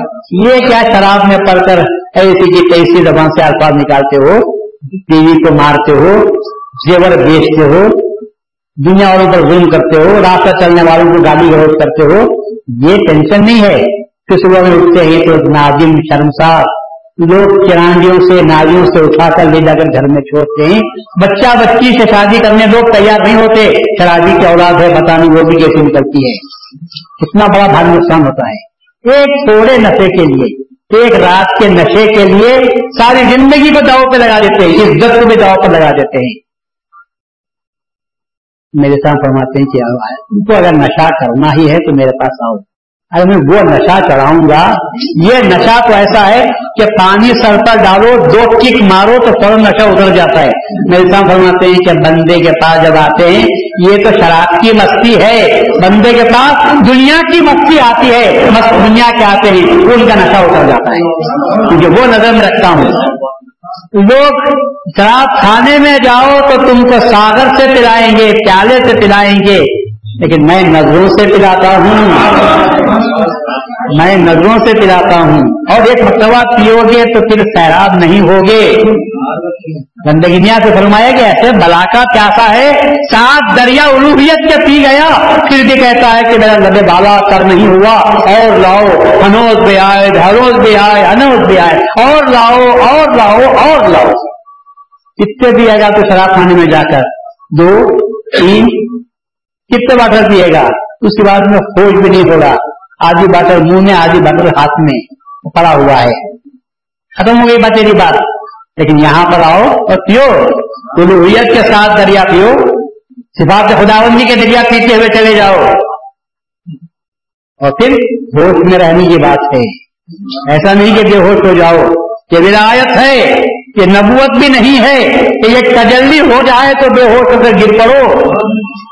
یہ کیا شراب میں پڑھ کر ایسی کی کیسی زبان سے الفاظ نکالتے ہو؟ ٹی وی کو مارتے ہو؟ زیور بیچتے ہو؟ دنیا والوں پر ظلم کرتے ہو؟ راستہ چلنے والوں کو گاڑی گروز کرتے ہو؟ یہ ٹینشن نہیں ہے۔ کہ صبح میں اٹھتے ہیں تو نازم شرمسار لوگ چرانگیوں سے نالیوں سے اٹھا کر لے جا کر گھر میں چھوڑتے ہیں۔ بچہ بچی سے شادی کرنے لوگ تیار نہیں ہوتے۔ شرابی کی اولاد ہے بتانے وہ بھی کیسے نکلتی ہے۔ کتنا بڑا بھاری نقصان ہوتا ہے۔ ایک تھوڑے نشے کے لیے، ایک رات کے نشے کے لیے ساری زندگی کو داؤ پہ لگا دیتے ہیں عزت کو بھی داؤ پہ لگا دیتے ہیں۔ میرے ساتھ فرماتے ہیں کہ ان کو اگر نشہ کرنا ہی ہے تو میرے پاس آؤ۔ ارے میں وہ نشہ چڑھاؤں گا۔ یہ نشہ تو ایسا ہے کہ پانی سر پر ڈالو، دو کک مارو تو فوراً نشہ اتر جاتا ہے۔ میرے ساتھ فرماتے ہیں کہ بندے کے پاس جب آتے ہیں، یہ تو شراب کی مستی ہے۔ بندے کے پاس دنیا کی مستی آتی ہے دنیا کے آتے ہیں ان کا نشہ اتر جاتا ہے۔ کیونکہ وہ نظر میں رکھتا ہوں۔ لوگ، شراب کھانے میں جاؤ تو تم کو ساگر سے پلائیں گے، پیالے سے پلائیں گے۔ لیکن میں نظروں سے پلاتا ہوں۔ میں نظروں سے پلاتا ہوں۔ اور ایک مرتبہ پیو گے تو پھر سیراب نہیں ہوگے۔ گندگینیا سے فرمایا کہ ایسے بلا کا پیاسا ہے، سات دریا الوحیت کے پی گیا۔ پھر بھی کہتا ہے کہ میرا لبے بالا کر نہیں ہوا۔ اور لاؤ انوز بھی آئے دھروز بھی آئے انوز بھی آئے۔ اور لاؤ اور لاؤ اور لاؤ۔ کتنے بھی آئے گا تو شراب خانے میں جا کر، دو، تین کتنے باٹر پیے گا؟ اس کے بعد میں خوش بھی نہیں ہوگا آدھی باٹر منہ میں، آدھی باٹر ہاتھ میں۔ پڑا ہوا ہے۔ ختم ہو گئی بات تیری بات۔ لیکن یہاں پر آؤ اور پیو۔ الوحیت کے ساتھ دریا پیو۔ صفات خداوندی کے دریا پیتے ہوئے چلے جاؤ۔ اور پھر ہوش میں رہنے کی بات ہے۔ ایسا نہیں کہ بے ہوش ہو جاؤ۔ یہ ولایت ہے۔ یہ نبوت بھی نہیں ہے کہ یہ تجلی ہو جائے تو بے ہوش ہو کر گر پڑو۔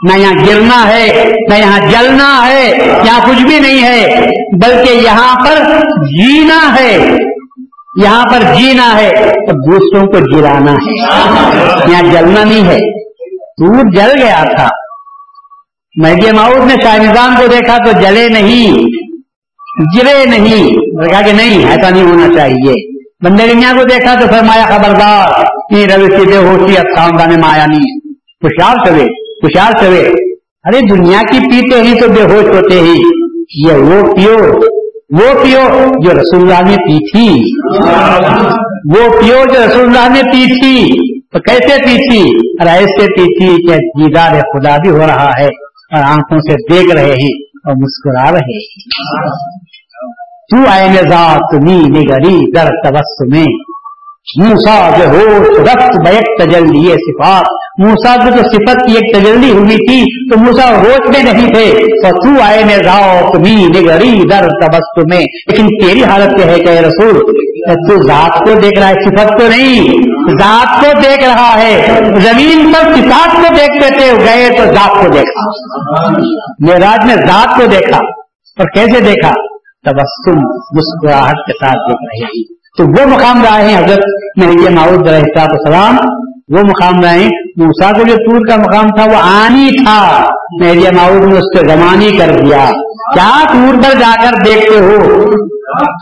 نہ یہاں گرنا ہے نہ یہاں جلنا ہے، یہاں کچھ بھی نہیں ہے، بلکہ یہاں پر جینا ہے۔ یہاں پر جینا ہے، تو دوسروں کو گرانا ہے۔ یہاں جلنا نہیں ہے۔ دور جل گیا تھا۔ مہدی ماؤد نے شاہ نظام کو دیکھا تو جلے نہیں۔ گرے نہیں۔ کہا کہ نہیں، ایسا نہیں ہونا چاہیے۔ بندے دنیا کو دیکھا تو فرمایا، خبردار نہیں روی سیدھے ہوتی اب خاندان میں آیا نہیں۔ خوشحال چلے۔ خوشحال چلے ارے دنیا کی پیتے ہی تو بے ہوش ہوتے ہی یہ وہ پیو وہ پیو جو رسول اللہ نے پی تھی۔ وہ پیو جو رسول اللہ نے پی تھی۔ تو کیسے پی تھی؟ ارے ایسے پی تھی کہ دیدار خدا بھی ہو رہا ہے اور آنکھوں سے دیکھ رہے ہیں اور مسکرا رہے ہیں۔ تو آئے ذات می نگری در تبسم میں موسا جو ہو رقت بیک تجلی صفات۔ موسا جو جو صفت کی ایک تجلی ہوئی تھی تو موسا ہوش میں نہیں تھے۔ تو آئے میں راؤ تمی نگری در تبست میں۔ لیکن تیری حالت کیا ہے کہ رسول تو ذات کو دیکھ رہا ہے، صفت کو نہیں۔ ذات کو دیکھ رہا ہے۔ زمین پر صفات کو دیکھتے تھے گئے تو ذات کو دیکھا۔ میراج نے ذات کو دیکھا۔ اور کیسے دیکھا؟ تبسم، مسکراہٹ کے ساتھ دیکھ رہے تو وہ مقام رہے ہیں حضرت میں ماؤد رحصاط السلام وہ مقام رہے موسا کو جو تور کا مقام تھا، وہ آنی تھا۔ میریا ماؤد نے اس کو زمانی کر دیا۔ کیا تور پر جا کر دیکھتے ہو؟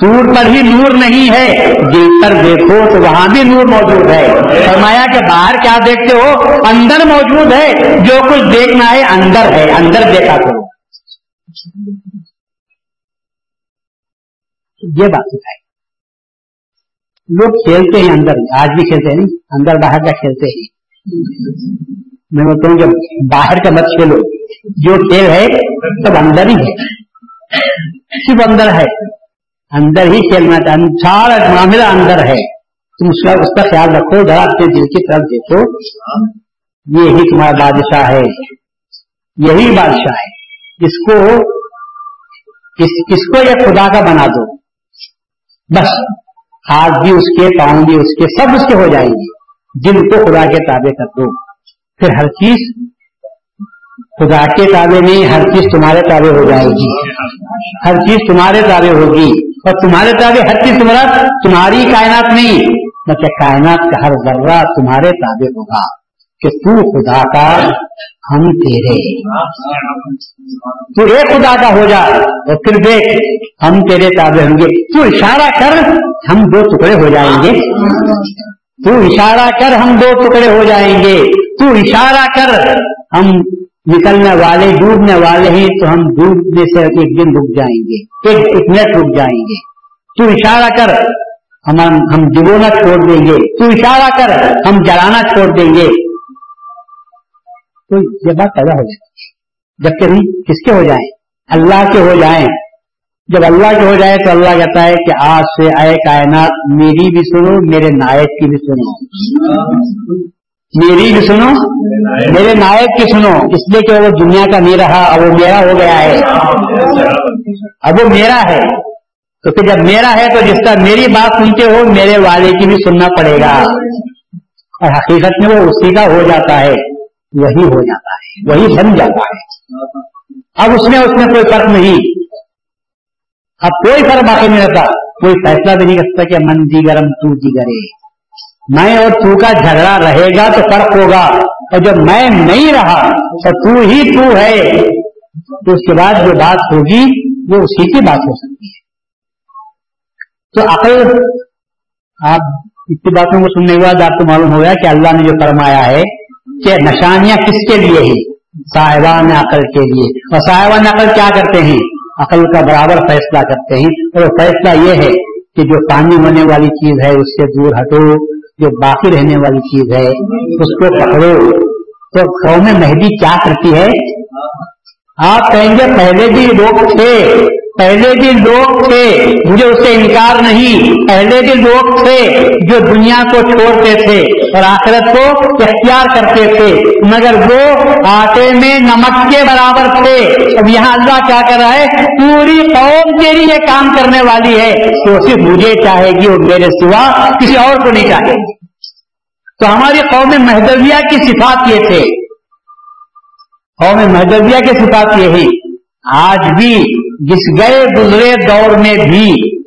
تور پر ہی نور نہیں ہے۔ دل پر دیکھو تو وہاں بھی نور موجود ہے۔ فرمایا کہ باہر کیا دیکھتے ہو؟ اندر موجود ہے۔ جو کچھ دیکھنا ہے اندر ہے۔ اندر دیکھا کرو۔ یہ بات سکھائی لوگ کھیلتے ہیں اندر، آج بھی کھیلتے ہیں، اندر باہر کا کھیلتے ہیں۔ میں بولتا ہوں کہ باہر کا مت کھیلو، جو کھیل ہے، سب اندر ہی ہے۔ صرف اندر ہے۔ اندر ہی کھیلنا چاہیے سارا معاملہ اندر ہے۔ تم اس کا اس کا خیال رکھو، ذرا اپنے دل کی طرف دیکھو۔ یہی تمہارا بادشاہ ہے۔ یہی بادشاہ ہے۔ اس کو اس کو یہ خدا کا بنا دو۔ بس۔ ہاتھ بھی اس کے پاؤں بھی اس کے، سب اس کے ہو جائیں گے۔ جن کو خدا کے تابع کر دو۔ پھر ہر چیز خدا کے تابع نہیں، ہر چیز تمہارے تابع ہو جائے گی۔ ہر چیز تمہارے تابع ہوگی۔ اور تمہارے تابع، ہر چیز تمہارا، تمہاری کائنات نہیں، بلکہ کائنات کا ہر ذرہ تمہارے تابع ہوگا۔ کہ تو خدا کا ہم تیرے۔ تو ایک خدا کا ہو جا اور پھر دیکھ، ہم تیرے تابع ہوں گے۔ تو اشارہ کر، ہم دو ٹکڑے ہو جائیں گے۔ تو اشارہ کر، ہم دو ٹکڑے ہو جائیں گے۔ تو اشارہ کر، ہم نکلنے والے، ڈوبنے والے ہیں، تو ہم ڈوبنے سے ایک دن رک جائیں گے۔ ایک منٹ رک جائیں گے۔ تو اشارہ کر، ہم ہم ڈبونا چھوڑ دیں گے۔ تو اشارہ کر، ہم جلانا چھوڑ دیں گے۔ تو یہ بات پیدا ہو جاتی ہے جب کبھی کس کے ہو جائیں؟ اللہ کے ہو جائیں۔ جب اللہ کے ہو جائے تو اللہ کہتا ہے کہ آج سے آئے کائنات، میری بھی سنو، میرے نائب کی بھی سنو۔ میری بھی سنو، میرے نائب کی سنو۔ اس لیے کہ وہ دنیا کا نہیں رہا، اب وہ میرا ہو گیا ہے۔ اب وہ میرا ہے۔ تو پھر جب میرا ہے تو جس کا میری بات سنتے ہو، میرے والے کی بھی سننا پڑے گا۔ اور حقیقت میں وہ اسی کا ہو جاتا ہے۔ وہی ہو جاتا ہے، وہی بن جاتا ہے۔ اب اس میں اس میں کوئی فرق نہیں۔ اب کوئی فرق باقی نہیں رہتا۔ کوئی فیصلہ بھی نہیں کر سکتا کہ من جی گرم، تو جی میں اور تو کا جھگڑا رہے گا تو فرق ہوگا۔ اور جب میں نہیں رہا تو تو ہی تو ہے۔ تو اس کے بعد جو بات ہوگی، وہ اسی کی بات ہو سکتی ہے۔ تو عقل، آپ اتنی باتوں کو سننے کے بعد آپ کو معلوم ہو گیا کہ اللہ نے جو فرمایا ہے کہ نشانیاں کس کے لیے ہی صاحبان عقل کے لیے۔ اور صاحبان عقل کیا کرتے ہیں؟ عقل کا برابر فیصلہ کرتے ہیں۔ اور فیصلہ یہ ہے کہ جو پانی ہونے والی چیز ہے، اس سے دور ہٹو۔ جو باقی رہنے والی چیز ہے، اس کو پکڑو۔ تو قوم مہدی کیا کرتی ہے؟ آپ کہیں گے، پہلے بھی لوگ تھے۔ پہلے بھی لوگ تھے مجھے اس سے انکار نہیں۔ پہلے بھی لوگ تھے جو دنیا کو چھوڑتے تھے اور آخرت کو اختیار کرتے تھے، مگر وہ آٹے میں نمک کے برابر تھے۔ اب یہاں اللہ کیا کر رہا ہے؟ پوری قوم تیری یہ کام کرنے والی ہے۔ تو صرف مجھے چاہے گی اور میرے سوا کسی اور کو نہیں چاہے گی۔ تو ہماری قوم مہدویہ کی صفات یہ تھے۔ قوم مہدویہ کی صفات یہی آج بھی جس گئے گزرے دور میں بھی،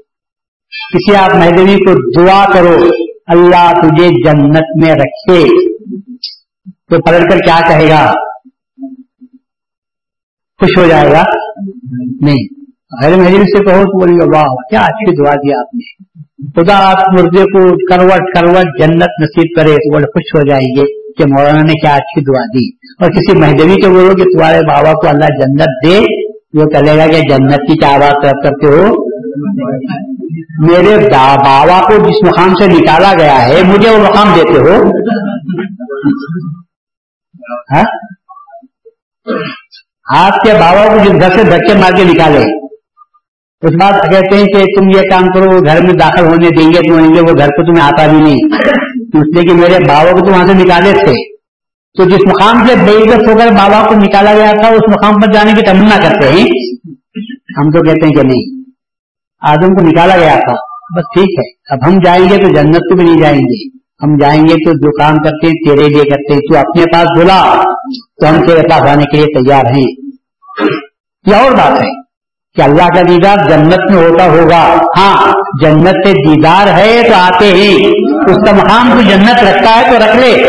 کسی آپ مہدوی کو دعا کرو، اللہ تجھے جنت میں رکھے۔ تو پلٹ کر کیا کہے گا؟ خوش ہو جائے گا؟ نہیں۔ غیر مہدوی سے کہو تو بولیں گے واہ، کیا اچھی دعا دیا آپ نے۔ خدا آپ مردے کو کروٹ کروٹ جنت نصیب کرے تو بڑے خوش ہو جائیں گے کہ مولانا نے کیا اچھی دعا دی۔ اور کسی مہدوی کو بولو کہ تمہارے بابا کو اللہ جنت دے وہ چلے گا کہ جنت کی کیا بات کرتے ہو؟ میرے بابا کو جس مقام سے نکالا گیا ہے، مجھے وہ مقام دیتے ہو؟ ہاں؟ آپ کے بابا کو جس گھر سے دھکے مار کے نکالے۔ اس بات کہتے ہیں کہ تم یہ کام کرو گھر میں داخل ہونے دیں گے تم وہ گھر کو تمہیں آتا بھی نہیں۔ اس لیے کہ میرے بابا کو تو وہاں سے نکالے تھے۔ تو جس مقام سے بے عزت ہو کر بابا کو نکالا گیا تھا، اس مقام پر جانے کی تمنا کرتے ہیں۔ ہم تو کہتے ہیں کہ نہیں، آدم کو نکالا گیا تھا۔ بس ٹھیک ہے، اب ہم جائیں گے تو جنت کو بھی نہیں جائیں گے۔ ہم جائیں گے تو جو کام کرتے ہیں، تیرے لیے کرتے ہیں۔ تو اپنے پاس بلا، تو ہم تیرے پاس آنے کے لیے تیار ہیں۔ یہ اور بات ہے کہ اللہ کا دیدار جنت میں ہوتا ہوگا۔ ہاں جنت سے دیدار ہے تو آتے ہی۔ اس کا مقام کو جنت رکھتا ہے تو رکھ لے۔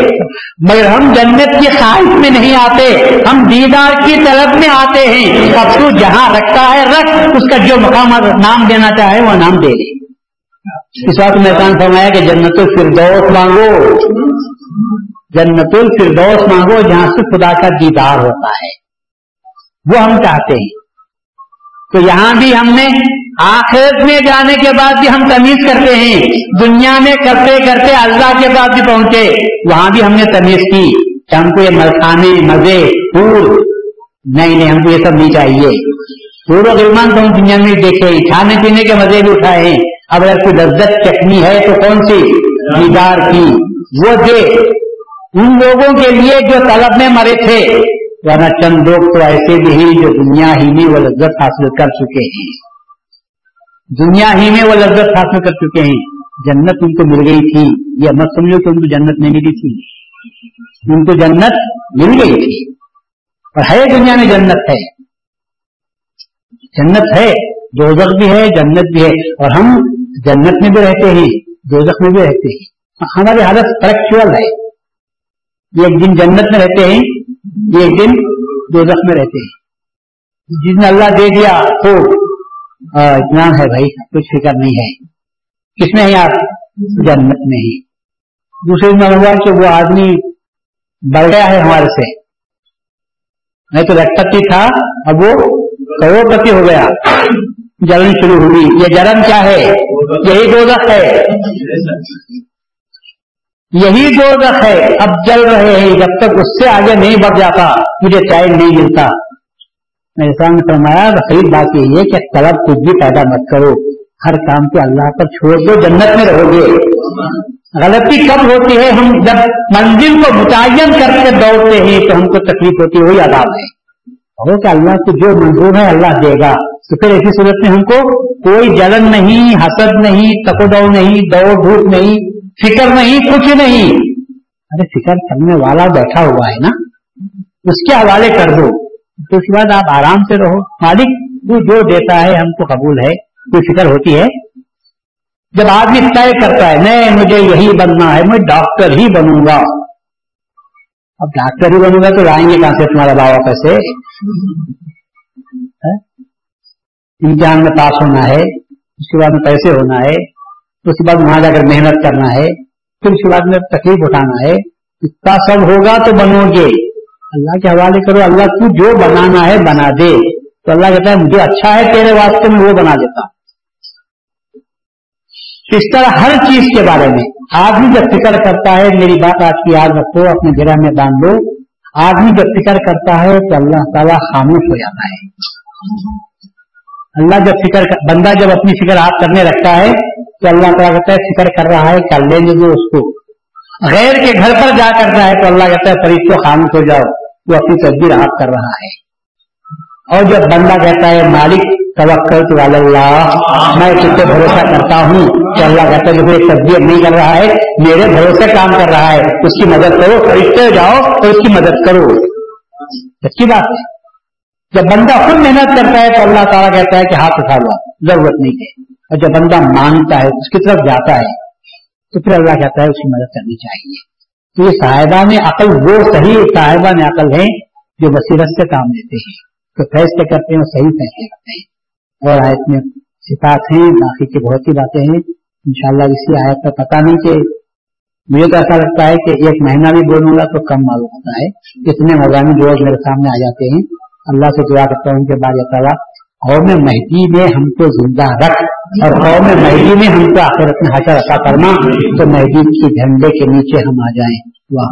مگر ہم جنت کی خواہش میں نہیں آتے۔ ہم دیدار کی طرف میں آتے ہیں۔ اب تو جہاں رکھتا ہے رکھ۔ اس کا جو مقام نام دینا چاہے وہ نام دے۔ دے اس وقت میں کان فرمایا کہ جنت الفردوس مانگو۔ جنت الفردوس مانگو جہاں سے خدا کا دیدار ہوتا ہے۔ وہ ہم چاہتے ہیں۔ تو یہاں بھی ہم نے آخرت میں جانے کے بعد بھی ہم تمیز کرتے ہیں۔ دنیا میں کرتے کرتے اللہ کے بعد بھی پہنچے۔ وہاں بھی ہم نے تمیز کی۔ کہ ہم کو یہ ملکانے مزے پور نہیں نہیں، ہم کو یہ سب نہیں چاہیے۔ پور و غلمان تو ہم دنیا میں دیکھے۔ کھانے پینے کے مزے بھی اٹھائے ہیں۔ اب اگر کوئی لذت چٹنی ہے تو کون سی؟ دیدار کی۔ وہ دے ان لوگوں کے لیے جو طلب میں مرے تھے۔ ورنہ چند لوگ تو ایسے بھی ہیں جو دنیا ہی میں وہ لذت حاصل کر چکے ہیں۔ دنیا ہی میں وہ لذت حاصل کر چکے ہیں۔ جنت ان کو مل گئی تھی۔ یہ مت سمجھو کہ ان کو جنت نہیں ملی تھی۔ ان کو جنت مل گئی تھی۔ اور ہے دنیا میں جنت ہے۔ جنت ہے، دوزخ بھی ہے، جنت بھی ہے۔ اور ہم جنت میں بھی رہتے ہیں، دوزخ میں بھی رہتے ہیں۔ ہماری حالت فریکچوئل ہے۔ ایک دن جنت میں رہتے ہیں، ایک دن دو میں رہتے ہیں۔ جس نے اللہ دے دیا تو اطمینان ہے بھائی، کچھ فکر نہیں ہے۔ کس میں ہے آپ جنت میں ہی۔ دوسرے دن ہوا کہ وہ آدمی بڑھ گیا ہے ہمارے سے۔ نہیں تو لکھپتی تھا، اب وہ کروڑ پتی ہو گیا۔ جلن شروع ہوئی۔ یہ جلن کیا ہے؟ یہی دو ہے۔ یہی دو ہے۔ اب جل رہے ہیں۔ جب تک اس سے آگے نہیں بڑھ جاتا، مجھے ٹائم نہیں ملتا۔ میرے سامنے فرمایا صحیح بات یہی ہے کہ طلب کچھ بھی پیدا مت کرو۔ ہر کام کو اللہ پر چھوڑ دو، جنت میں رہو گے۔ غلطی کب ہوتی ہے؟ ہم جب منزل کو متعین کر کے دوڑتے ہیں تو ہم کو تکلیف ہوتی ہے، وہی آداب ہے۔ ہو کہ اللہ کو جو منظور ہے، اللہ دے گا۔ تو پھر ایسی صورت میں ہم کو کوئی جلن نہیں، حسد نہیں تکو نہیں، دوڑ دھوپ نہیں، فکر نہیں، کچھ نہیں۔ ارے، فکر کرنے والا بیٹھا ہوا ہے نا، اس کے حوالے کر دو۔ تو اس کے بعد آپ آرام سے رہو۔ مالک تو جو دیتا ہے ہم کو قبول ہے کوئی فکر ہوتی ہے۔ جب آدمی طے کرتا ہے نہیں مجھے یہی بننا ہے، میں ڈاکٹر ہی بنوں گا۔ اب ڈاکٹر ہی بنوں گا تو لائیں گے کہاں سے تمہارا بابا پیسے امتحان ہاں؟ ہاں میں پاس ہونا ہے، اس کے بعد میں پیسے ہونا ہے، اس کے بعد وہاں جا کر محنت کرنا ہے، پھر اس کے بعد میں تکلیف اٹھانا ہے۔ اتنا سب ہوگا تو بنو گے۔ اللہ کے حوالے کرو، اللہ تو جو بنانا ہے بنا دے۔ تو اللہ کہتا ہے، مجھے اچھا ہے، تیرے واسطے میں وہ بنا دیتا۔ اس طرح ہر چیز کے بارے میں۔ آدمی جب فکر کرتا ہے، میری بات آج کی یاد رکھو، اپنے گرہ میں باندھ لو۔ آدمی جب فکر کرتا ہے تو اللہ تعالیٰ خاموش ہو جاتا ہے۔ اللہ جب فکر بندہ جب اپنی فکر آپ کرنے رکھتا ہے، تو اللہ تعالیٰ کہتا ہے، فکر کر رہا ہے، کر لیں گے اس کو۔ غیر کے گھر پر جا کرتا ہے تو اللہ کہتا ہے فرید کو خاموش ہو جاؤ۔ وہ اپنی تصویر آپ کر رہا ہے۔ اور جب بندہ کہتا ہے، مالک، توکل اللہ، میں تم پہ بھروسہ کرتا ہوں کہ اللہ کہتا ہے کہ تصدیق نہیں کر رہا ہے، میرے بھروسے کام کر رہا ہے، اس کی مدد کرو فرشتے جاؤ تو اس کی مدد کرو۔ سچی بات ہے؟ جب بندہ خود محنت کرتا ہے تو اللہ تعالیٰ کہتا ہے کہ ہاتھ اٹھا لو، ضرورت نہیں ہے۔ اور جب بندہ مانگتا ہے، اس کی طرف جاتا ہے، تو پھر اللہ کہتا ہے، اس کی مدد کرنی چاہیے۔ تو یہ صاحبہ میں عقل، وہ صحیح صاحبہ میں عقل ہے جو بصیرت سے کام لیتے ہیں۔ تو فیصلے کرتے ہیں اور صحیح فیصلے کرتے ہیں۔ اور آیت میں صفات ہیں، باقی کی بہت سی باتیں ہیں۔ انشاءاللہ اسی آیت کا پتہ نہیں کہ مجھے تو ایسا لگتا ہے کہ ایک مہینہ بھی بولوں گا تو کم معلوم ہوتا ہے۔ اتنے مضامین روز میرے سامنے آ جاتے ہیں۔ اللہ سے دعا کرتا ہوں کہ بعد تعالیٰ قوم مہدی میں ہم کو زندہ رکھ۔ اور قوم مہدی میں ہم کو آخرت میں حشر عطا کرنا تو مہدی کی جھنڈے کے نیچے ہم آ جائیں واہ.